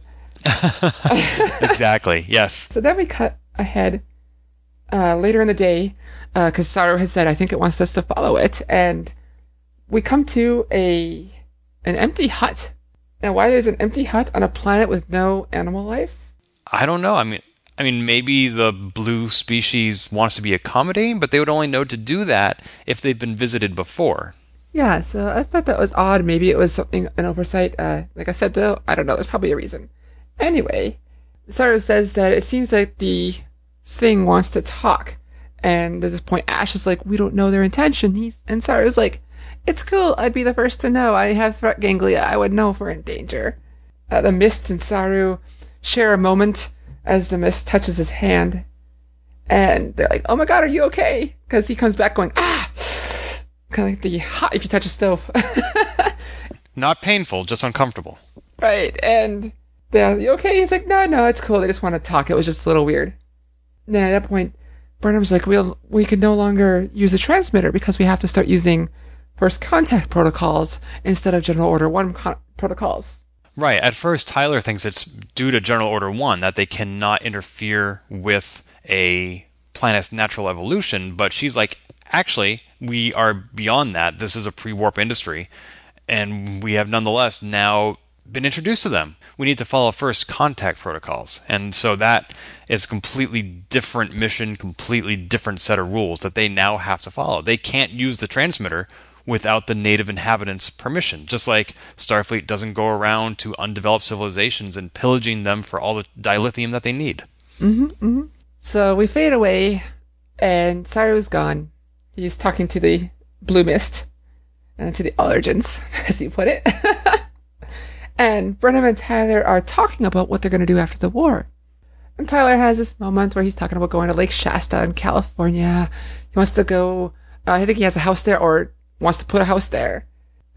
exactly, yes. So then we cut ahead uh, later in the day because Saru has said, I think it wants us to follow it. And we come to a an empty hut. Now, why there's an empty hut on a planet with no animal life? I don't know. I mean, I mean, maybe the blue species wants to be accommodating, but they would only know to do that if they've been visited before. Yeah, so I thought that was odd. Maybe it was something, an oversight. Uh, like I said, though, I don't know. There's probably a reason. Anyway, Saru says that it seems like the thing wants to talk. And at this point, Ash is like, we don't know their intention. He's, and Saru's like, it's cool. I'd be the first to know. I have threat ganglia. I would know if we're in danger. Uh, the Mist and Saru share a moment as the Mist touches his hand. And they're like, oh my god, are you okay? Because he comes back going, ah! Kind of like the hot if you touch a stove. Not painful, just uncomfortable. right. And they're, you okay? He's like, no, no, it's cool. They just want to talk. It was just a little weird. And then at that point, Burnham's like, we'll, we can no longer use a transmitter because we have to start using first contact protocols instead of General Order 1 con- protocols. Right. At first, Tyler thinks it's due to General Order 1 that they cannot interfere with a planet's natural evolution, but she's like, actually, we are beyond that. This is a pre warp industry, and we have nonetheless now been introduced to them. We need to follow first contact protocols. And so that is a completely different mission, completely different set of rules that they now have to follow. They can't use the transmitter without the native inhabitants' permission. Just like Starfleet doesn't go around to undeveloped civilizations and pillaging them for all the dilithium that they need. Mm-hmm, mm-hmm. So we fade away, and Saru's gone. He's talking to the blue mist and to the allergens, as he put it. and Burnham and Tyler are talking about what they're going to do after the war. And Tyler has this moment where he's talking about going to Lake Shasta in California. He wants to go. Uh, I think he has a house there, or wants to put a house there.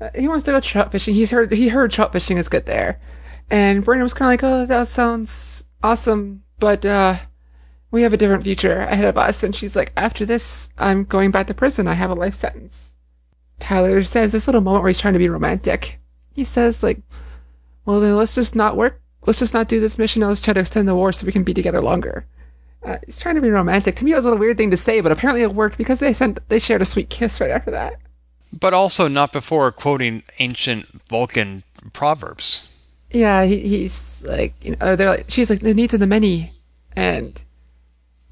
Uh, he wants to go trout fishing. He's heard he heard trout fishing is good there, and Burnham was kind of like, "Oh, that sounds awesome, but uh, we have a different future ahead of us." And she's like, "After this, I'm going back to prison. I have a life sentence." Tyler says this little moment where he's trying to be romantic. He says like, "Well, then let's just not work. Let's just not do this mission. Let's try to extend the war so we can be together longer." Uh, he's trying to be romantic. To me, it was a little weird thing to say, but apparently it worked because they sent they shared a sweet kiss right after that. But also not before quoting ancient Vulcan proverbs. Yeah, he, he's like, you know, they're like, she's like the needs of the many, and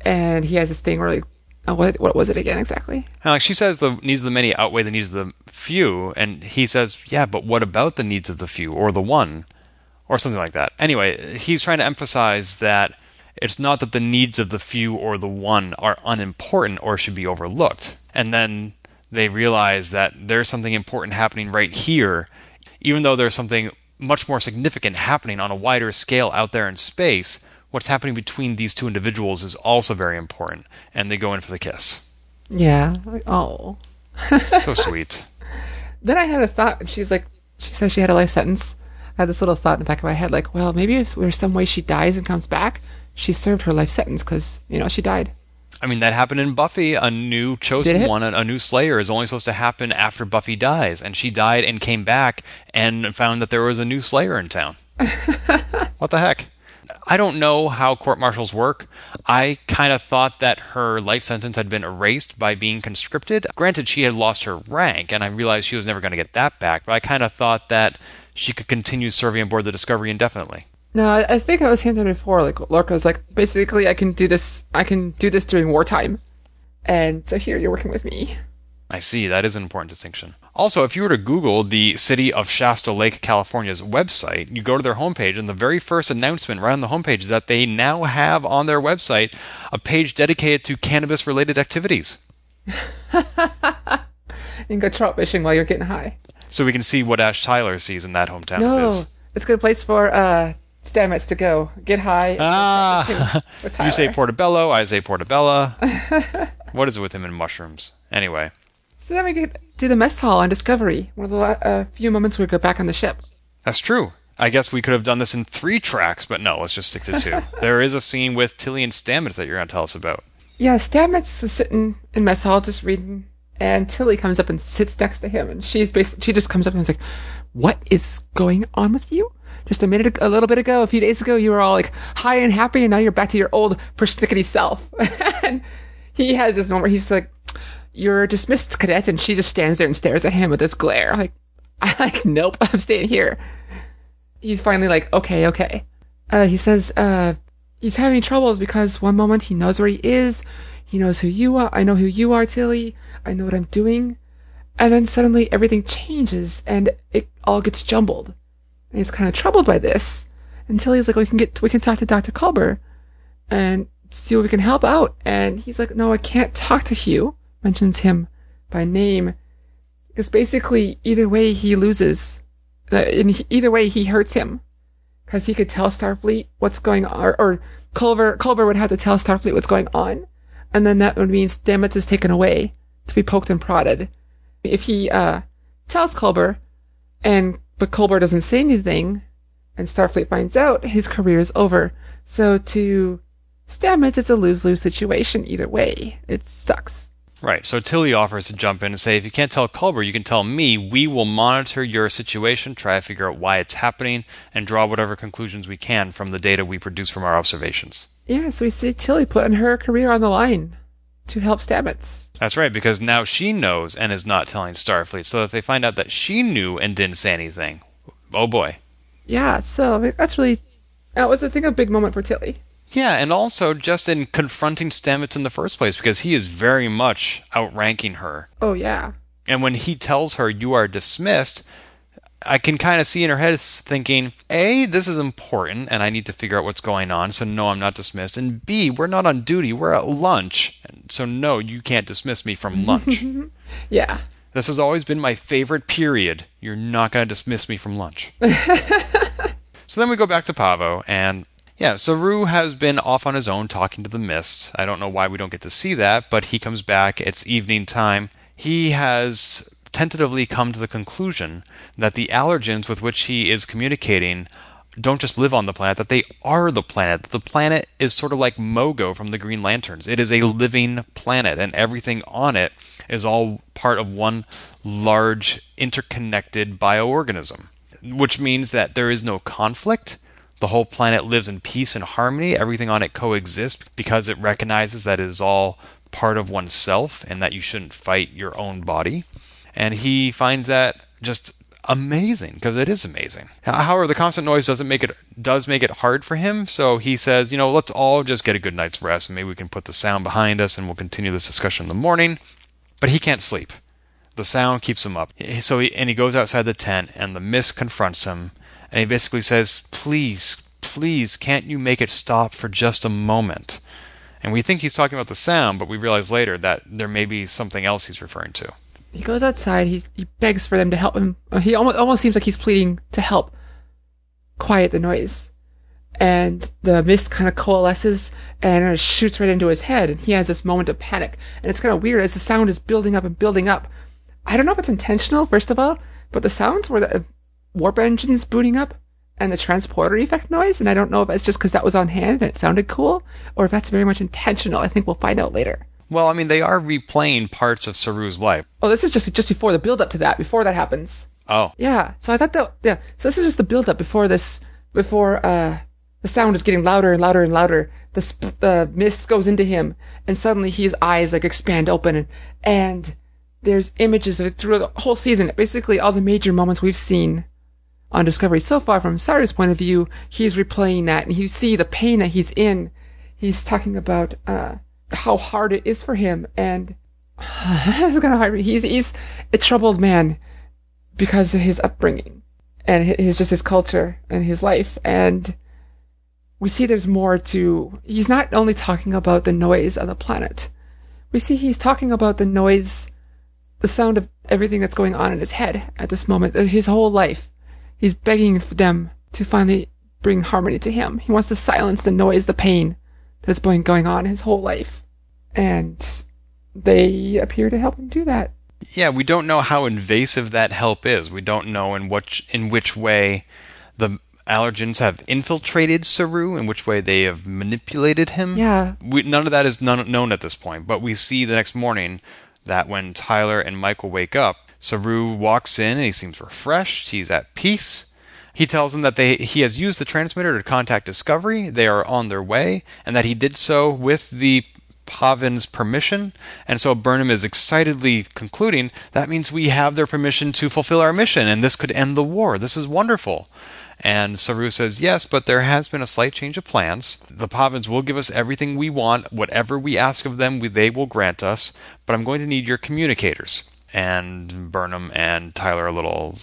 and he has this thing where like, oh, what what was it again exactly? And like she says, the needs of the many outweigh the needs of the few, and he says, yeah, but what about the needs of the few or the one, or something like that. Anyway, he's trying to emphasize that it's not that the needs of the few or the one are unimportant or should be overlooked, and then they realize that there's something important happening right here, even though there's something much more significant happening on a wider scale out there in space. What's happening between these two individuals is also very important, and they go in for the kiss. Yeah. Oh. so sweet. Then I had a thought. She's like, she says she had a life sentence. I had this little thought in the back of my head, like, well, maybe if there's some way she dies and comes back, she served her life sentence because you know she died. I mean, that happened in Buffy. A new chosen one, a, new Slayer, is only supposed to happen after Buffy dies, and she died and came back and found that there was a new Slayer in town. what the heck? I don't know how court martials work. I kind of thought that her life sentence had been erased by being conscripted. Granted, she had lost her rank, and I realized she was never going to get that back, but I kind of thought that she could continue serving aboard the Discovery indefinitely. No, I, think I was hinted before. Like Lorca was like, basically, I can do this. I can do this during wartime, and so here you're working with me. I see. That is an important distinction. Also, if you were to Google the city of Shasta Lake, California's website, you go to their homepage, and the very first announcement right on the homepage is that they now have on their website a page dedicated to cannabis related activities. you can go trout fishing while you're getting high. So we can see what Ash Tyler sees in that hometown no. It's a good place for uh, Stamets to go. Get high. Ah, you say Portobello, I say Portobella. what is it with him and mushrooms? Anyway. So then we get to the mess hall on Discovery. One of the uh, few moments we go back on the ship. That's true. I guess we could have done this in three tracks, but no, let's just stick to two. there is a scene with Tilly and Stamets that you're going to tell us about. Yeah, Stamets is sitting in mess hall just reading, and Tilly comes up and sits next to him, and she's basically she just comes up and is like, "What is going on with you?" Just a minute, a little bit ago, a few days ago, you were all like high and happy, and now you're back to your old persnickety self. and he has this moment he's like, "You're dismissed, cadet," and she just stands there and stares at him with this glare. Like, I like, nope, I'm staying here. He's finally like, okay, okay. Uh, he says, uh, he's having troubles because one moment he knows where he is, he knows who you are. I know who you are, Tilly. I know what I'm doing. And then suddenly everything changes and it all gets jumbled. And he's kind of troubled by this until he's like, we can get, we can talk to Dr. Culber and see what we can help out. And he's like, no, I can't talk to Hugh. Mentions him by name. Because basically, either way, he loses. Uh, in either way, he hurts him. Because he could tell Starfleet what's going on, or, or Culber, would have to tell Starfleet what's going on. And then that would mean Stamets is taken away to be poked and prodded. If he, uh, tells Culber, and but Culber doesn't say anything, and Starfleet finds out his career is over. So to Stamets, it's a lose-lose situation either way. It sucks. Right. So Tilly offers to jump in and say, if you can't tell Culber, you can tell me. We will monitor your situation, try to figure out why it's happening, and draw whatever conclusions we can from the data we produce from our observations. Yeah, so we see Tilly putting her career on the line to help Stamets. That's right, because now she knows and is not telling Starfleet. So if they find out that she knew and didn't say anything, oh boy. Yeah, so I mean, that's really that was I think a big moment for Tilly. Yeah, and also just in confronting Stamets in the first place, because he is very much outranking her. Oh yeah. And when he tells her you are dismissed, I can kind of see in her head thinking, A, this is important and I need to figure out what's going on, so no, I'm not dismissed. And B, we're not on duty, we're at lunch. So no, you can't dismiss me from lunch. yeah. This has always been my favorite period. You're not going to dismiss me from lunch. so then we go back to Pahvo, and yeah, Saru has been off on his own talking to the mist. I don't know why we don't get to see that, but he comes back. It's evening time. He has tentatively come to the conclusion that the allergens with which he is communicating don't just live on the planet, that they are the planet. The planet is sort of like Mogo from the Green Lanterns. It is a living planet, and everything on it is all part of one large interconnected bioorganism, which means that there is no conflict. The whole planet lives in peace and harmony. Everything on it coexists because it recognizes that it is all part of oneself and that you shouldn't fight your own body. And he finds that just amazing because it is amazing. However, the constant noise doesn't make it does make it hard for him. So he says, you know, let's all just get a good night's rest, maybe we can put the sound behind us, and we'll continue this discussion in the morning. But he can't sleep. The sound keeps him up. So he, and he goes outside the tent, and the mist confronts him, and he basically says, "Please, please, can't you make it stop for just a moment?" And we think he's talking about the sound, but we realize later that there may be something else he's referring to. He goes outside. He's, he begs for them to help him. Uh, he almost almost seems like he's pleading to help quiet the noise. And the mist kind of coalesces and it shoots right into his head. And he has this moment of panic. And it's kind of weird as the sound is building up and building up. I don't know if it's intentional, first of all, but the sounds were the warp engines booting up and the transporter effect noise. And I don't know if it's just because that was on hand and it sounded cool or if that's very much intentional. I think we'll find out later. Well, I mean, they are replaying parts of Saru's life. Oh, this is just just before the build up to that. Before that happens. Oh. Yeah. So I thought that. Yeah. So this is just the build up before this. Before uh, the sound is getting louder and louder and louder. The sp- the mist goes into him, and suddenly his eyes like expand open, and, and there's images of it through the whole season. Basically, all the major moments we've seen on Discovery so far, from Saru's point of view, he's replaying that, and you see the pain that he's in. He's talking about. Uh, how hard it is for him, and it's gonna hurt me. He's he's a troubled man because of his upbringing and his just his culture and his life, and we see there's more to. He's not only talking about the noise on the planet. We see he's talking about the noise, the sound of everything that's going on in his head at this moment, uh, his whole life. He's begging them to finally bring harmony to him. He wants to silence the noise, the pain that's been going on his whole life. And they appear to help him do that. Yeah, we don't know how invasive that help is. We don't know in which in which way the allergens have infiltrated Saru, in which way they have manipulated him. Yeah. We, none of that is none, known at this point, but we see the next morning that when Tyler and Michael wake up, Saru walks in and he seems refreshed. He's at peace. He tells them that they he has used the transmitter to contact Discovery. They are on their way, and that he did so with the Pahvan's permission, and so Burnham is excitedly concluding that means we have their permission to fulfill our mission, and this could end the war. This is wonderful. And Saru says, Yes, but there has been a slight change of plans. The Pahvans will give us everything we want. Whatever we ask of them, they will grant us. But I'm going to need your communicators. And Burnham and Tyler are a little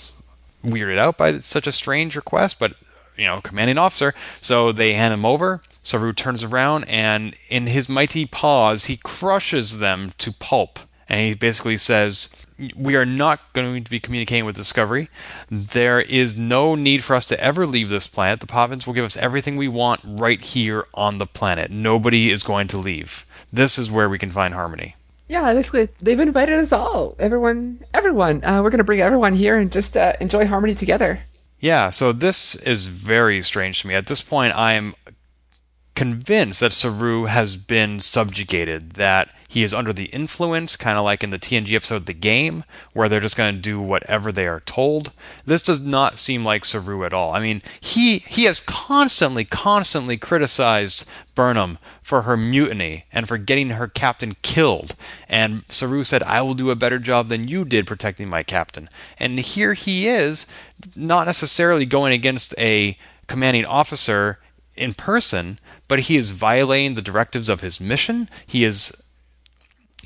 weirded out by such a strange request, but, you know, commanding officer. So they hand him over. Saru turns around and, in his mighty paws, he crushes them to pulp. And he basically says, We are not going to be communicating with Discovery. There is no need for us to ever leave this planet. The Pahvans will give us everything we want right here on the planet. Nobody is going to leave. This is where we can find harmony. Yeah, basically, they've invited us all. Everyone, everyone. Uh, we're going to bring everyone here and just uh, enjoy harmony together. Yeah, so this is very strange to me. At this point, I'm convinced that Saru has been subjugated, that he is under the influence, kind of like in the TNG episode The Game, where they're just going to do whatever they are told. This does not seem like Saru at all. I mean, he he has constantly, constantly criticized Burnham for her mutiny and for getting her captain killed. And Saru said, I will do a better job than you did protecting my captain. And here he is, not necessarily going against a commanding officer in person, but he is violating the directives of his mission. He is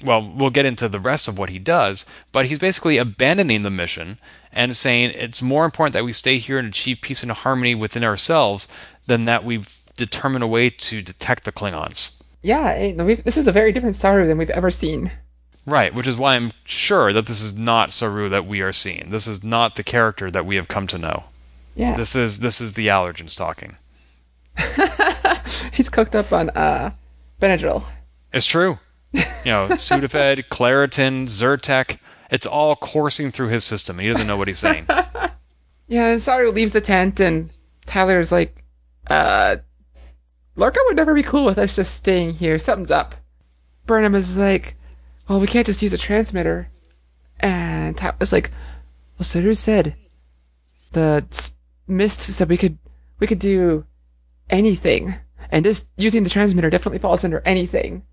well, we'll get into the rest of what he does, but he's basically abandoning the mission and saying it's more important that we stay here and achieve peace and harmony within ourselves than that we determine a way to detect the Klingons. Yeah, this is a very different Saru than we've ever seen. Right, which is why I'm sure that this is not Saru that we are seeing. This is not the character that we have come to know. Yeah. This is this is the allergens talking. He's cooked up on uh, Benadryl. It's true. You know, Sudafed, Claritin, Zyrtec, it's all coursing through his system. He doesn't know what he's saying. Yeah, and Saru leaves the tent, and Tyler's like, uh, Lorca would never be cool with us just staying here. Something's up. Burnham is like, well, we can't just use a transmitter. And Tyler's like, well, Saru said the mist said we could we could do anything, and this using the transmitter definitely falls under anything.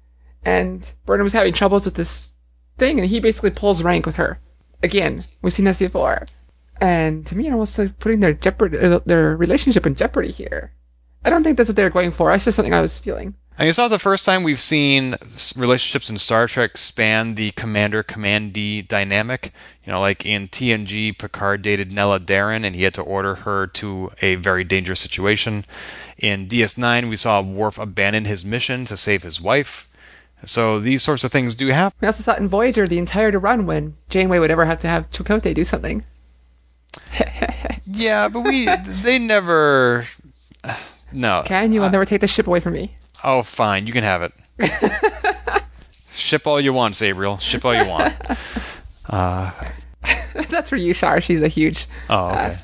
And Burnham was having troubles with this thing, and he basically pulls rank with her. Again, we've seen this before. And to me, it almost like putting their jeopardy, uh, their relationship in jeopardy here. I don't think that's what they're going for. It's just something I was feeling. And it's not the first time we've seen relationships in Star Trek span the commander commandee dynamic. You know, like in TNG, Picard dated Nella Daren and he had to order her to a very dangerous situation. In DS9, we saw Worf abandon his mission to save his wife. So these sorts of things do happen. We also saw in Voyager the entire run when Janeway would ever have to have Chakotay do something. yeah, but we they never. No. Can you? I'll never take the ship away from me. Oh, fine. You can have it. Ship all you want, Sabriel. Ship all you want. Uh, That's for you, Shar. She's a huge. oh, okay.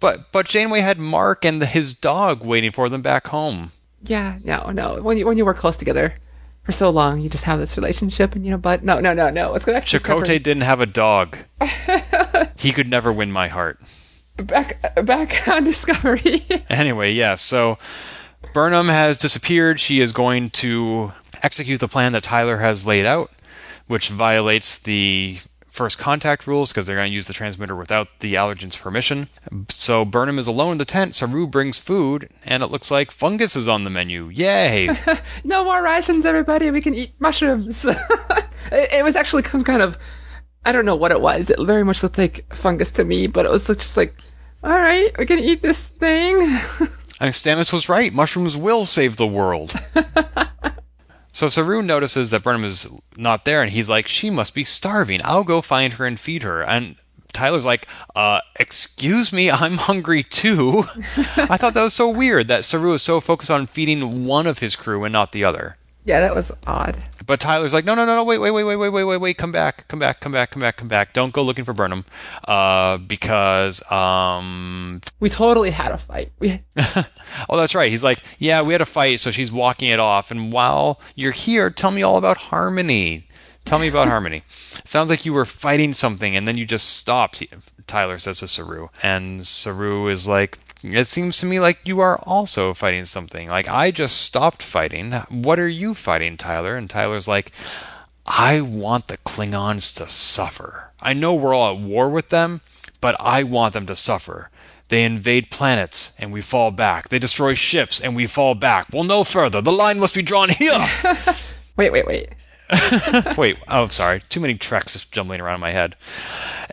But but Janeway had Mark and his dog waiting for them back home. Yeah, no, no. When you when you work close together for so long, you just have this relationship, and you know. But no, no, no, no. It's going to Chakotay didn't have a dog. he could never win my heart. back back on Discovery. Anyway, yeah. So Burnham has disappeared. She is going to execute the plan that Tyler has laid out, which violates the first contact rules because they're going to use the transmitter without the allergen's permission. So Burnham is alone in the tent. Saru brings food, and it looks like fungus is on the menu. Yay! no more rations, everybody. We can eat mushrooms. it, was actually some kind of. I don't know what it was. It very much looked like fungus to me, but it was just like, all right, we can eat this thing. I mean, Stamets was right. Mushrooms will save the world. So Saru notices that Burnham is not there, and he's like, "She must be starving. I'll go find her and feed her." And Tyler's like, uh, excuse me, I'm hungry too. I thought that was so weird that Saru is so focused on feeding one of his crew and not the other. Yeah, that was odd. But Tyler's like, no, no, no, no, wait, wait, wait, wait, wait, wait, wait, wait, come back, come back, come back, come back, come back. Don't go looking for Burnham, uh, because um. We totally had a fight. We. oh, that's right. He's like, yeah, we had a fight, so she's walking it off. And while you're here, tell me all about Harmony. Tell me about Harmony. Sounds like you were fighting something and then you just stopped. Tyler says to Saru, and Saru is like, it seems to me like you are also fighting something. Like, I just stopped fighting. What are you fighting, Tyler? And Tyler's like, I want the Klingons to suffer. I know we're all at war with them, but I want them to suffer. They invade planets and we fall back. They destroy ships and we fall back. Well, no further. The line must be drawn here. wait, wait, wait. Wait, oh, sorry. Too many treks just jumbling around in my head.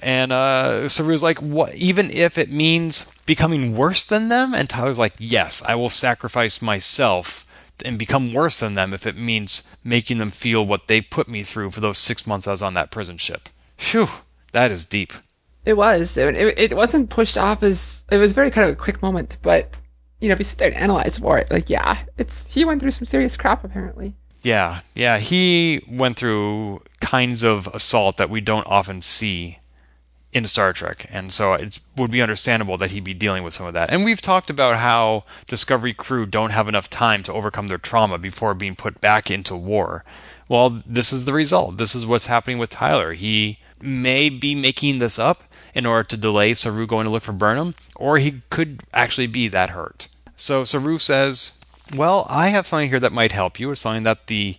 And uh, Saru's like, "What? Even if it means becoming worse than them?" And Tyler's like, "Yes, I will sacrifice myself and become worse than them if it means making them feel what they put me through for those six months I was on that prison ship." Phew, that is deep. It was. It, it, it wasn't pushed off as. It was very kind of a quick moment, but you know, if you sit there and analyze for it, like, yeah, it's he went through some serious crap apparently. Yeah, yeah, he went through kinds of assault that we don't often see in Star Trek, and so it would be understandable that he'd be dealing with some of that. And we've talked about how Discovery crew don't have enough time to overcome their trauma before being put back into war. Well, this is the result. This is what's happening with Tyler. He may be making this up in order to delay Saru going to look for Burnham, or he could actually be that hurt. So Saru says, Well, I have something here that might help you. It's something that the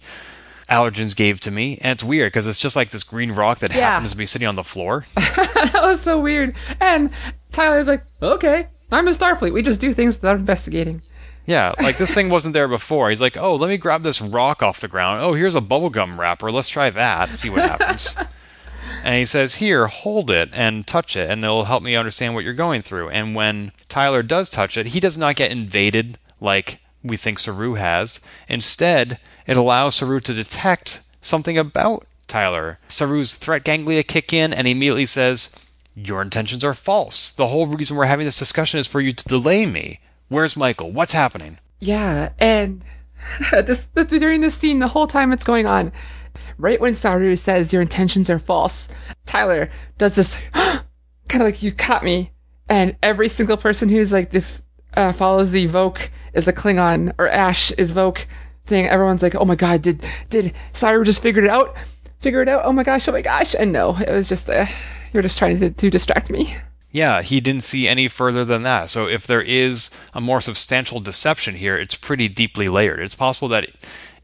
allergens gave to me. And it's weird because it's just like this green rock that Yeah. happens to be sitting on the floor. that was so weird. And Tyler's like, okay, I'm in Starfleet. We just do things without investigating. Yeah, like this thing wasn't there before. He's like, oh, let me grab this rock off the ground. Oh, here's a bubblegum wrapper. Let's try that. See what happens. and he says, here, hold it and touch it, and it'll help me understand what you're going through. And when Tyler does touch it, he does not get invaded like we think Saru has. Instead, it allows Saru to detect something about Tyler. Saru's threat ganglia kick in, and he immediately says, your intentions are false. The whole reason we're having this discussion is for you to delay me. Where's Michael? What's happening? Yeah, and this during this scene, the whole time it's going on, right when Saru says your intentions are false, Tyler does this kind of like you caught me, and every single person who's like the uh, follows the Voq is a Klingon or Ash is Voq thing. Everyone's like, oh my god, did did Saru just figure it out? Figure it out? Oh my gosh, oh my gosh! And no, it was just uh, you're just trying to, to distract me. Yeah, he didn't see any further than that. So if there is a more substantial deception here, it's pretty deeply layered. It's possible that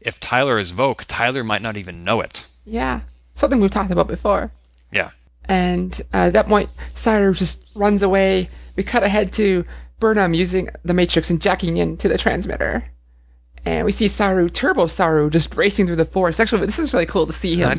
if Tyler is Voq, Tyler might not even know it. Yeah, something we've talked about before. Yeah. And uh, at that point, Saru just runs away. We cut ahead to Burnham using the Matrix and jacking into the transmitter. And we see Saru, Turbo Saru, just racing through the forest. Actually, this is really cool to see him.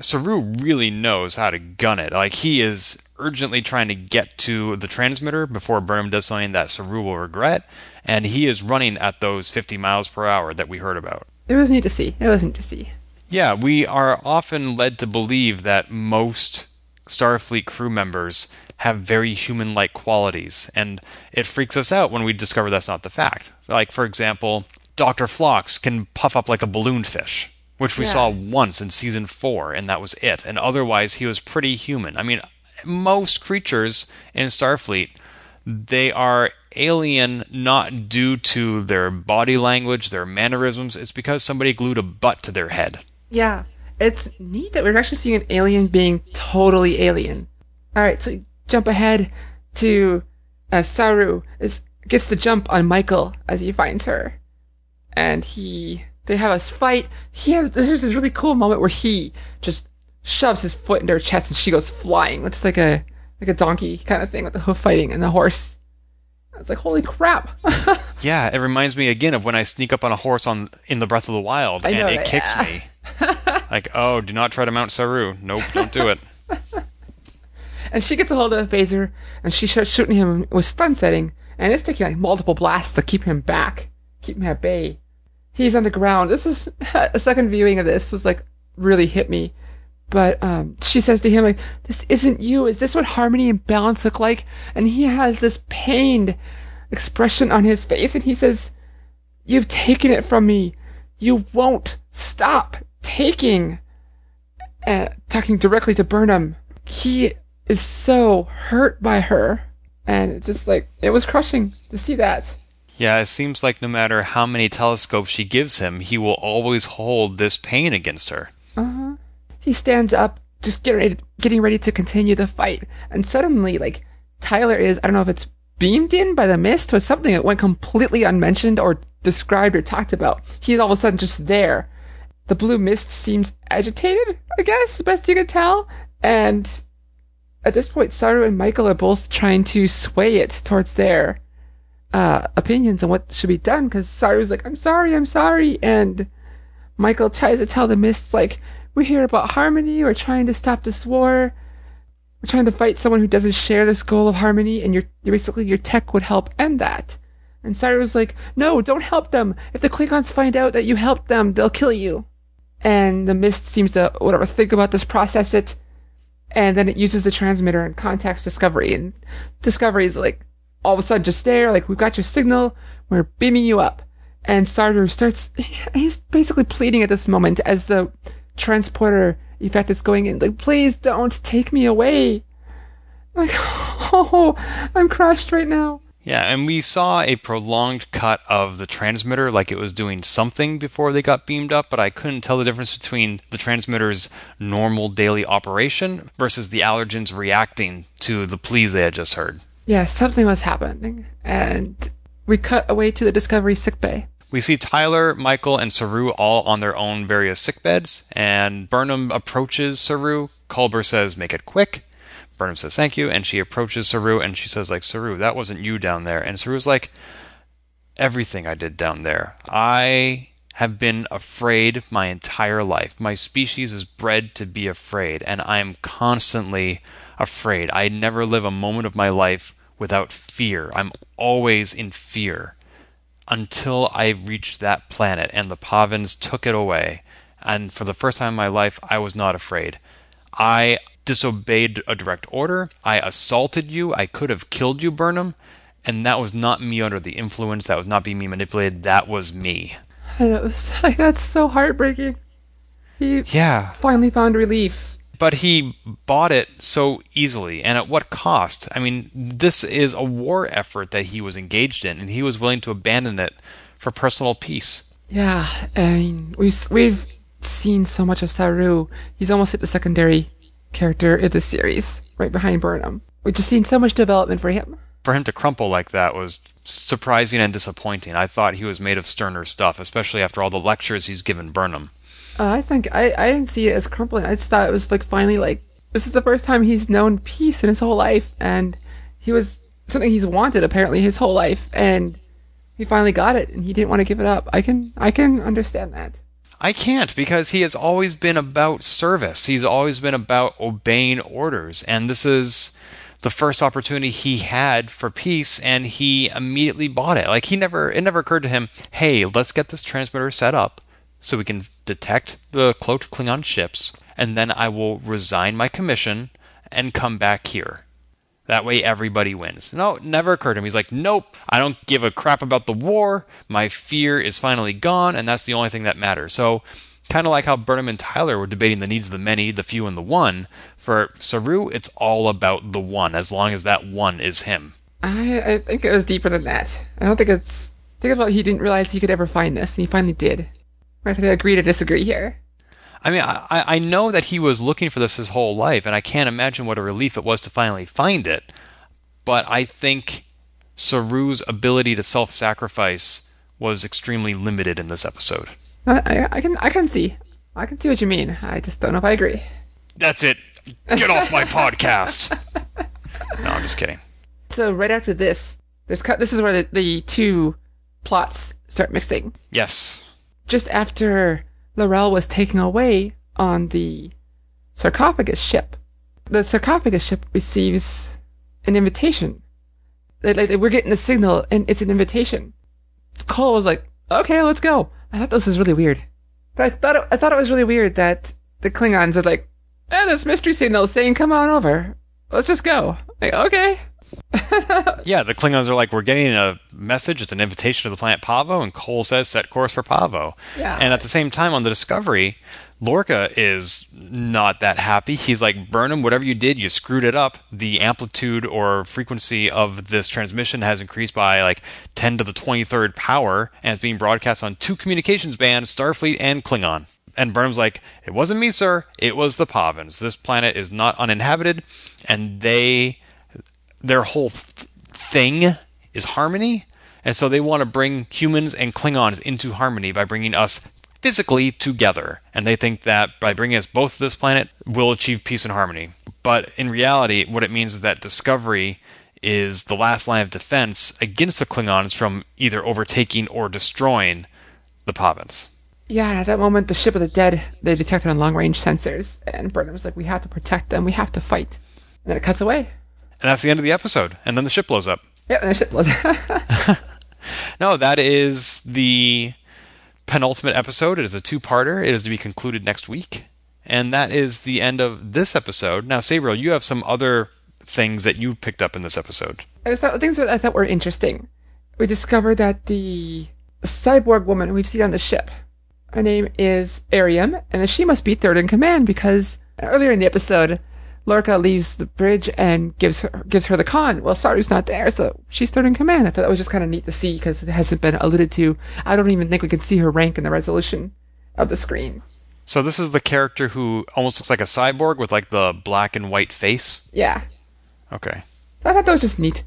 Saru really knows how to gun it. Like he is urgently trying to get to the transmitter before Burnham does something that Saru will regret, and he is running at those 50 miles per hour that we heard about. It was neat to see. It was neat to see. Yeah, we are often led to believe that most Starfleet crew members have very human like qualities, and it freaks us out when we discover that's not the fact. Like, for example, Dr. Phlox can puff up like a balloon fish, which we Yeah. saw once in season four, and that was it. And otherwise, he was pretty human. I mean, most creatures in Starfleet they are alien not due to their body language, their mannerisms. It's because somebody glued a butt to their head. Yeah. It's neat that we're actually seeing an alien being totally alien. Alright, so jump ahead to uh, Saru is gets the jump on Michael as he finds her. And he they have a fight. He has this is a really cool moment where he just shoves his foot into her chest and she goes flying. It's like a like a donkey kind of thing with the hoof fighting and the horse. It's like holy crap. Yeah, it reminds me again of when I sneak up on a horse on in the Breath of the Wild and it right? kicks Yeah. me. like, oh, do not try to mount Saru. Nope, don't do it. And she gets a hold of the phaser, and she starts shooting him with stun setting, and it's taking like multiple blasts to keep him back, keep him at bay. He's on the ground. This is a second viewing of this was like really hit me. But um, she says to him like, "This isn't you. Is this what harmony and balance look like?" And he has this pained expression on his face, and he says, "You've taken it from me. You won't stop taking." And talking directly to Burnham, he is so hurt by her, and it just like it was crushing to see that. Yeah, it seems like no matter how many telescopes she gives him, he will always hold this pain against her. Uh-huh. He stands up, just getting ready, getting ready to continue the fight, and suddenly, like Tyler is, I don't know if it's beamed in by the mist or something that went completely unmentioned or described or talked about. He's all of a sudden just there. The blue mist seems agitated, I guess, best you could tell, and at this point, Saru and Michael are both trying to sway it towards their uh, opinions on what should be done because Saru's like, I'm sorry, I'm sorry. And Michael tries to tell the mists, like, we're here about harmony, we're trying to stop this war, we're trying to fight someone who doesn't share this goal of harmony, and your you're basically your tech would help end that. And Saru's like, no, don't help them. If the Klingons find out that you helped them, they'll kill you. And the mist seems to, whatever, think about this, process it, and then it uses the transmitter and contacts Discovery. And Discovery is like all of a sudden just there, like we've got your signal, we're beaming you up. And Saru starts, he's basically pleading at this moment as the transporter effect is going in, like, please don't take me away. Like, oh, I'm crushed right now. Yeah, and we saw a prolonged cut of the transmitter like it was doing something before they got beamed up, but I couldn't tell the difference between the transmitter's normal daily operation versus the allergens reacting to the pleas they had just heard. Yeah, something was happening. And we cut away to the Discovery sickbay. We see Tyler, Michael, and Saru all on their own various sick beds, and Burnham approaches Saru. Culber says, Make it quick. Burnham says thank you, and she approaches Saru and she says like Saru, that wasn't you down there. And Saru's like, everything I did down there, I have been afraid my entire life. My species is bred to be afraid, and I am constantly afraid. I never live a moment of my life without fear. I'm always in fear until I reached that planet and the Pahvans took it away. And for the first time in my life, I was not afraid. I disobeyed a direct order. I assaulted you. I could have killed you, Burnham. And that was not me under the influence. That was not being me manipulated. That was me. And it was like, that's so heartbreaking. He Yeah. finally found relief. But he bought it so easily. And at what cost? I mean, this is a war effort that he was engaged in, and he was willing to abandon it for personal peace. Yeah, I mean, we've, we've seen so much of Saru. He's almost hit the secondary character in the series, right behind Burnham. We've just seen so much development for him. For him to crumple like that was surprising and disappointing. I thought he was made of sterner stuff, especially after all the lectures he's given Burnham. Uh, I think I, I didn't see it as crumpling. I just thought it was like finally like this is the first time he's known peace in his whole life, and he was something he's wanted apparently his whole life, and he finally got it, and he didn't want to give it up. I can I can understand that. I can't because he has always been about service. He's always been about obeying orders. And this is the first opportunity he had for peace and he immediately bought it. Like he never it never occurred to him, "Hey, let's get this transmitter set up so we can detect the cloaked Klingon ships and then I will resign my commission and come back here." That way everybody wins. No, it never occurred to him. He's like, nope, I don't give a crap about the war. My fear is finally gone, and that's the only thing that matters. So, kind of like how Burnham and Tyler were debating the needs of the many, the few, and the one, for Saru, it's all about the one, as long as that one is him. I I think it was deeper than that. I don't think it's think about he didn't realize he could ever find this, and he finally did. I think I agree to disagree here. I mean, I, I know that he was looking for this his whole life, and I can't imagine what a relief it was to finally find it. But I think Saru's ability to self sacrifice was extremely limited in this episode. I, I, I can I can see I can see what you mean. I just don't know if I agree. That's it. Get off my podcast. No, I'm just kidding. So right after this, there's cut. This is where the, the two plots start mixing. Yes. Just after L'Rell was taken away on the sarcophagus ship, the sarcophagus ship receives an invitation. They, we're getting a signal, and it's an invitation. Kol was like, "Okay, let's go." I thought this was really weird, but I thought it, I thought it was really weird that the Klingons are like, "Eh, this mystery signal saying come on over. Let's just go." Like, okay. Yeah, the Klingons are like, we're getting a message. It's an invitation to the planet Pahvo, and Kol says, set course for Pahvo. Yeah. And at the same time, on the Discovery, Lorca is not that happy. He's like, Burnham, whatever you did, you screwed it up. The amplitude or frequency of this transmission has increased by like 10 to the 23rd power, and it's being broadcast on two communications bands, Starfleet and Klingon. And Burnham's like, it wasn't me, sir. It was the Pahvans. This planet is not uninhabited, and they their whole th- thing is harmony, and so they want to bring humans and Klingons into harmony by bringing us physically together. And they think that by bringing us both to this planet, we'll achieve peace and harmony. But in reality, what it means is that Discovery is the last line of defense against the Klingons from either overtaking or destroying the Pahvans. Yeah, and at that moment, the ship of the dead they detected on long range sensors, and Burnham's like, "We have to protect them. We have to fight." And then it cuts away. And that's the end of the episode. And then the ship blows up. Yeah, and the ship blows. No, that is the penultimate episode. It is a two parter. It is to be concluded next week. And that is the end of this episode. Now, Sabriel, you have some other things that you picked up in this episode. I thought things that I thought were interesting. We discovered that the cyborg woman we've seen on the ship, her name is Airiam, and she must be third in command because earlier in the episode, Lorca leaves the bridge and gives her gives her the con. Well, Saru's not there, so she's third in command. I thought that was just kind of neat to see because it hasn't been alluded to. I don't even think we can see her rank in the resolution of the screen. So this is the character who almost looks like a cyborg with like the black and white face. Yeah, Okay. I thought that was just neat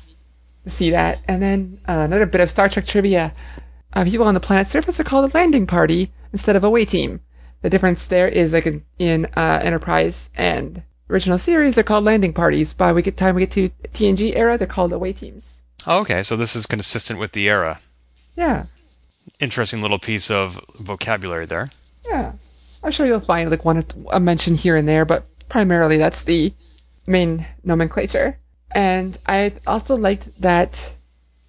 to see that. And then uh, another bit of Star Trek trivia: uh, people on the planet's surface are called a landing party instead of a way team. The difference there is like in, in uh, Enterprise and original series, they're called landing parties. By we get time we get to TNG era, they're called away teams. Oh, okay, so this is consistent with the era. Yeah, Interesting little piece of vocabulary there. yeah. I'm sure you'll find like one a mention here and there, but primarily that's the main nomenclature. And I also liked that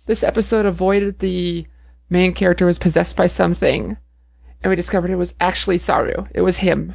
this episode avoided the main character was possessed by something, and we discovered it was actually Saru. It was him.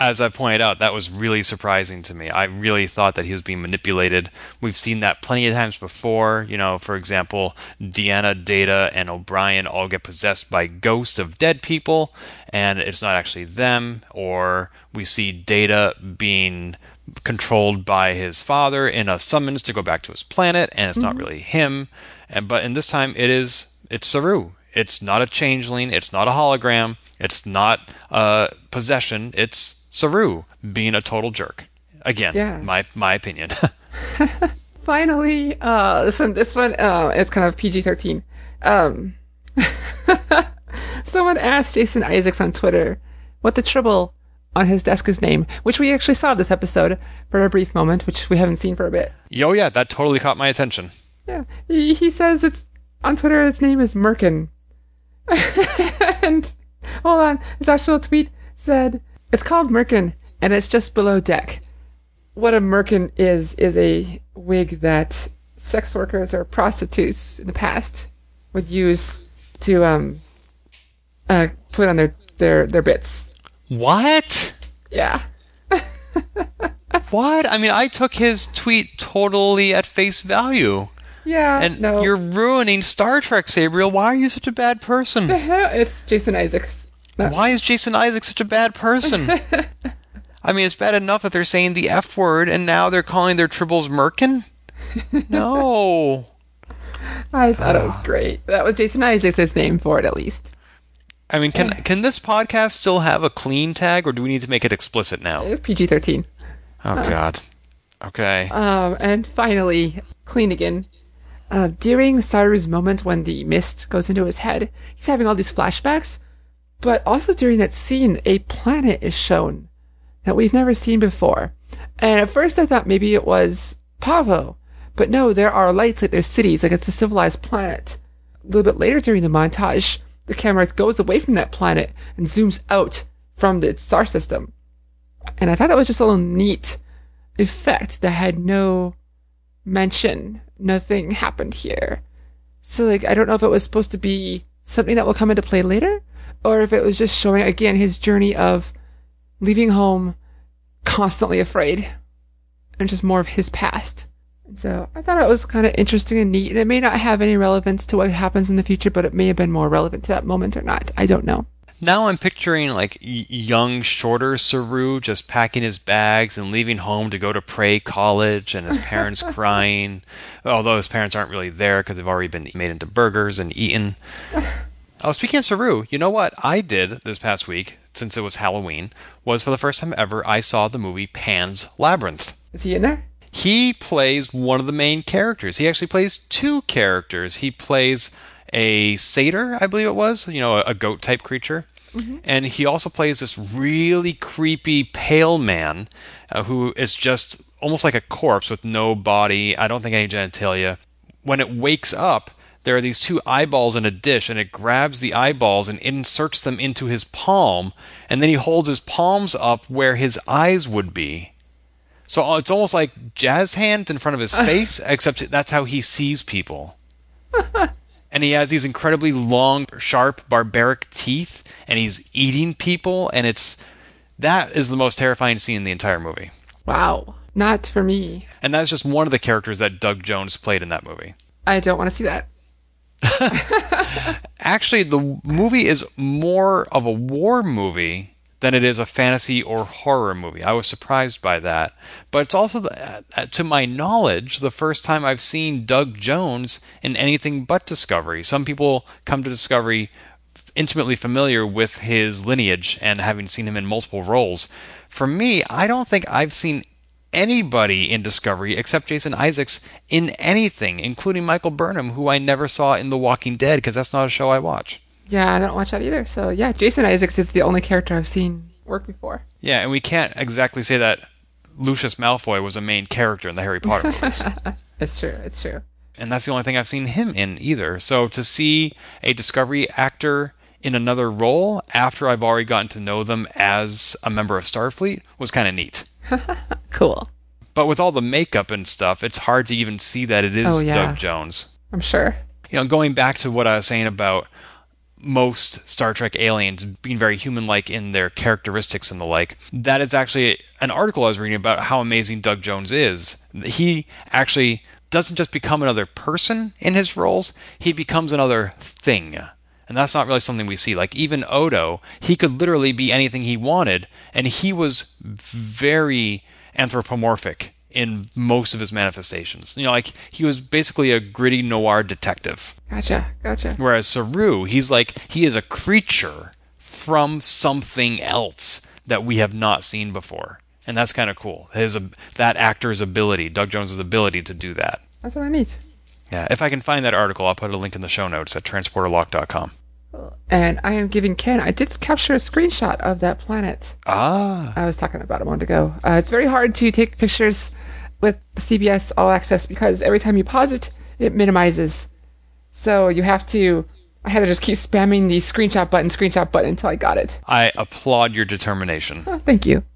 As I pointed out, that was really surprising to me. I really thought that he was being manipulated. We've seen that plenty of times before. You know, for example, Deanna, Data, and O'Brien all get possessed by ghosts of dead people, and it's not actually them. Or we see Data being controlled by his father in a summons to go back to his planet, and it's not mm-hmm. really him. And but in this time, it is it's Saru. It's not a changeling. It's not a hologram. It's not a possession. It's Saru being a total jerk. Again, Yeah. my my opinion. Finally, uh, this one, this one, uh, it's kind of PG-13. Um, someone asked Jason Isaacs on Twitter what the tribble on his desk is named, which we actually saw this episode for a brief moment, which we haven't seen for a bit. Yo, yeah, that totally caught my attention. Yeah, he, he says it's on Twitter. Its name is Merkin, and hold on, his actual tweet said it's called Merkin, and it's just below deck. What a Merkin is is a wig that sex workers or prostitutes in the past would use to um uh put on their their their bits. What? Yeah. What? I mean, I took his tweet totally at face value. Yeah, And no. you're ruining Star Trek, Sabriel. Why are you such a bad person? The hell? it's Jason Isaacs. Why is Jason Isaac such a bad person? I mean, it's bad enough that they're saying the F word and now they're calling their tribbles Merkin? No. I thought it was great. That was Jason Isaacs' name for it, at least. I mean, can can this podcast still have a clean tag or do we need to make it explicit now? PG 13. Oh god. Okay. Um, and finally, Cleanigan. Uh, during Saru's moment when the mist goes into his head, he's having all these flashbacks. But also during that scene, a planet is shown that we've never seen before. And at first I thought maybe it was Pahvo. But no, there are lights like there's cities, like it's a civilized planet. A little bit later during the montage, the camera goes away from that planet and zooms out from the star system. And I thought that was just a little neat effect that had no mention. Nothing happened here. So like I don't know if it was supposed to be something that will come into play later, or if it was just showing again his journey of leaving home constantly afraid and just more of his past. And so I thought it was kind of interesting and neat, and it may not have any relevance to what happens in the future, but it may have been more relevant to that moment or not. I don't know. Now I'm picturing like young, shorter Saru just packing his bags and leaving home to go to Prey College, and his parents crying. Although his parents aren't really there because they've already been made into burgers and eaten. Oh, speaking of Saru, you know what I did this past week, since it was Halloween, was for the first time ever I saw the movie Pan's Labyrinth. Is he in there? He plays one of the main characters. He actually plays two characters. He plays a satyr, I believe it was, you know, a, a goat type creature. And he also plays this really creepy pale man uh, who is just almost like a corpse with no body. I don't think any genitalia. When it wakes up, there are these two eyeballs in a dish, and it grabs the eyeballs and inserts them into his palm, and then he holds his palms up where his eyes would be. So uh, it's almost like jazz hands in front of his face, except that's how he sees people. and he has these incredibly long, sharp, barbaric teeth, and he's eating people, and it's that is the most terrifying scene in the entire movie. Wow. Not for me. And that's just one of the characters that Doug Jones played in that movie. I don't want to see that. Actually, the movie is more of a war movie than it is a fantasy or horror movie. I was surprised by that. But it's also, the, uh, to my knowledge, the first time I've seen Doug Jones in anything but Discovery. Some people come to Discovery intimately familiar with his lineage and having seen him in multiple roles. For me, I don't think I've seen anybody in Discovery except Jason Isaacs in anything, including Michael Burnham, who I never saw in The Walking Dead because that's not a show I watch. Yeah, I don't watch that either. So yeah, Jason Isaacs is the only character I've seen work before. Yeah, and we can't exactly say that Lucius Malfoy was a main character in the Harry Potter movies. it's true. It's true. And that's the only thing I've seen him in either. So to see a Discovery actor in another role after I've already gotten to know them as a member of Starfleet was kind of neat. cool. But with all the makeup and stuff, it's hard to even see that it is Oh, yeah. Doug Jones. I'm sure. You know, going back to what I was saying about most Star Trek aliens being very human like in their characteristics and the like, that is actually an article I was reading about how amazing Doug Jones is. He actually doesn't just become another person in his roles, he becomes another thing. And that's not really something we see. Like even Odo, he could literally be anything he wanted, and he was very anthropomorphic in most of his manifestations. You know, like he was basically a gritty noir detective. Gotcha. Gotcha. Whereas Saru, he's like he is a creature from something else that we have not seen before, and that's kind of cool. His that actor's ability, Doug Jones's ability to do that. That's what I need. Yeah, if I can find that article, I'll put a link in the show notes at transporterlock.com. And I am giving Ken. I did capture a screenshot of that planet Ah, I was talking about a moment ago. Uh, it's very hard to take pictures with CBS All Access because every time you pause it, it minimizes. So you have to. I had to just keep spamming the screenshot button, screenshot button until I got it. I applaud your determination. Oh, thank you.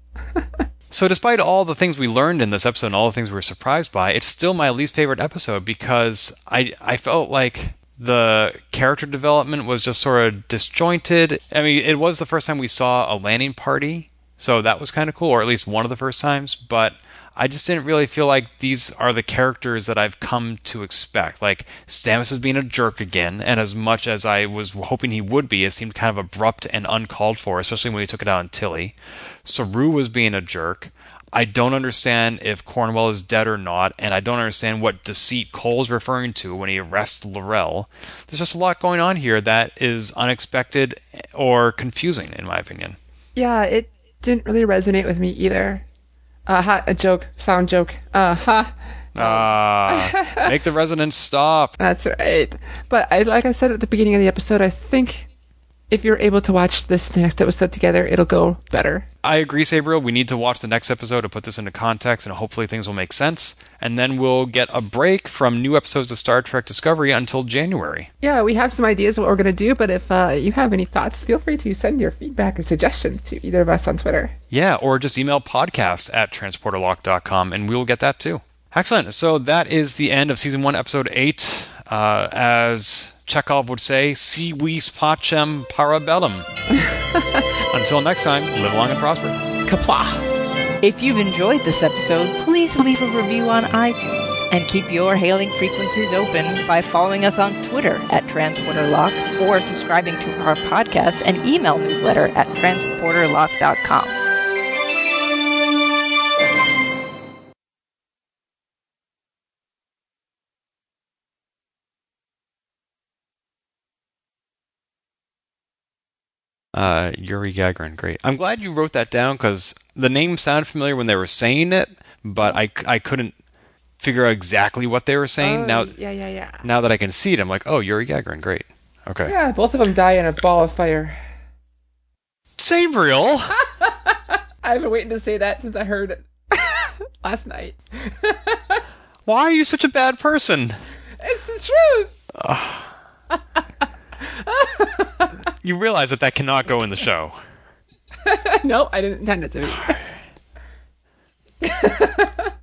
So, despite all the things we learned in this episode and all the things we were surprised by, it's still my least favorite episode because I I felt like the character development was just sort of disjointed. I mean, it was the first time we saw a landing party, so that was kind of cool, or at least one of the first times. But I just didn't really feel like these are the characters that I've come to expect. Like Stamets is being a jerk again, and as much as I was hoping he would be, it seemed kind of abrupt and uncalled for, especially when he took it out on Tilly. Saru was being a jerk. I don't understand if Cornwell is dead or not, and I don't understand what deceit Kol's referring to when he arrests L'Rell. There's just a lot going on here that is unexpected or confusing, in my opinion. Yeah, it didn't really resonate with me either. Uh, ha, a joke, sound joke. Uh, ha. Ah, make the resonance stop. That's right. But I, like I said at the beginning of the episode, I think if you're able to watch this the next episode together, it'll go better. I agree, Sabriel. We need to watch the next episode to put this into context, and hopefully things will make sense. And then we'll get a break from new episodes of Star Trek Discovery until January. Yeah, we have some ideas what we're going to do, but if uh, you have any thoughts, feel free to send your feedback or suggestions to either of us on Twitter. Yeah, or just email podcast at transporterlock.com, and we will get that too. Excellent. So that is the end of season one, episode eight. Uh, as Chekhov would say, si vis pacem parabellum. Until next time, live long and prosper. Qapla'! If you've enjoyed this episode, please leave a review on iTunes and keep your hailing frequencies open by following us on Twitter at TransporterLock or subscribing to our podcast and email newsletter at transporterlock.com. Uh, Yuri Gagarin, great. I'm glad you wrote that down because the name sounded familiar when they were saying it, but I, I couldn't figure out exactly what they were saying. Oh, now, yeah, yeah, yeah. now that I can see it, I'm like, oh, Yuri Gagarin, great. Okay. Yeah, both of them die in a ball of fire. Sabriel! I've been waiting to say that since I heard it last night. Why are you such a bad person? It's the truth! You realize that that cannot go in the show. no, I didn't intend it to be.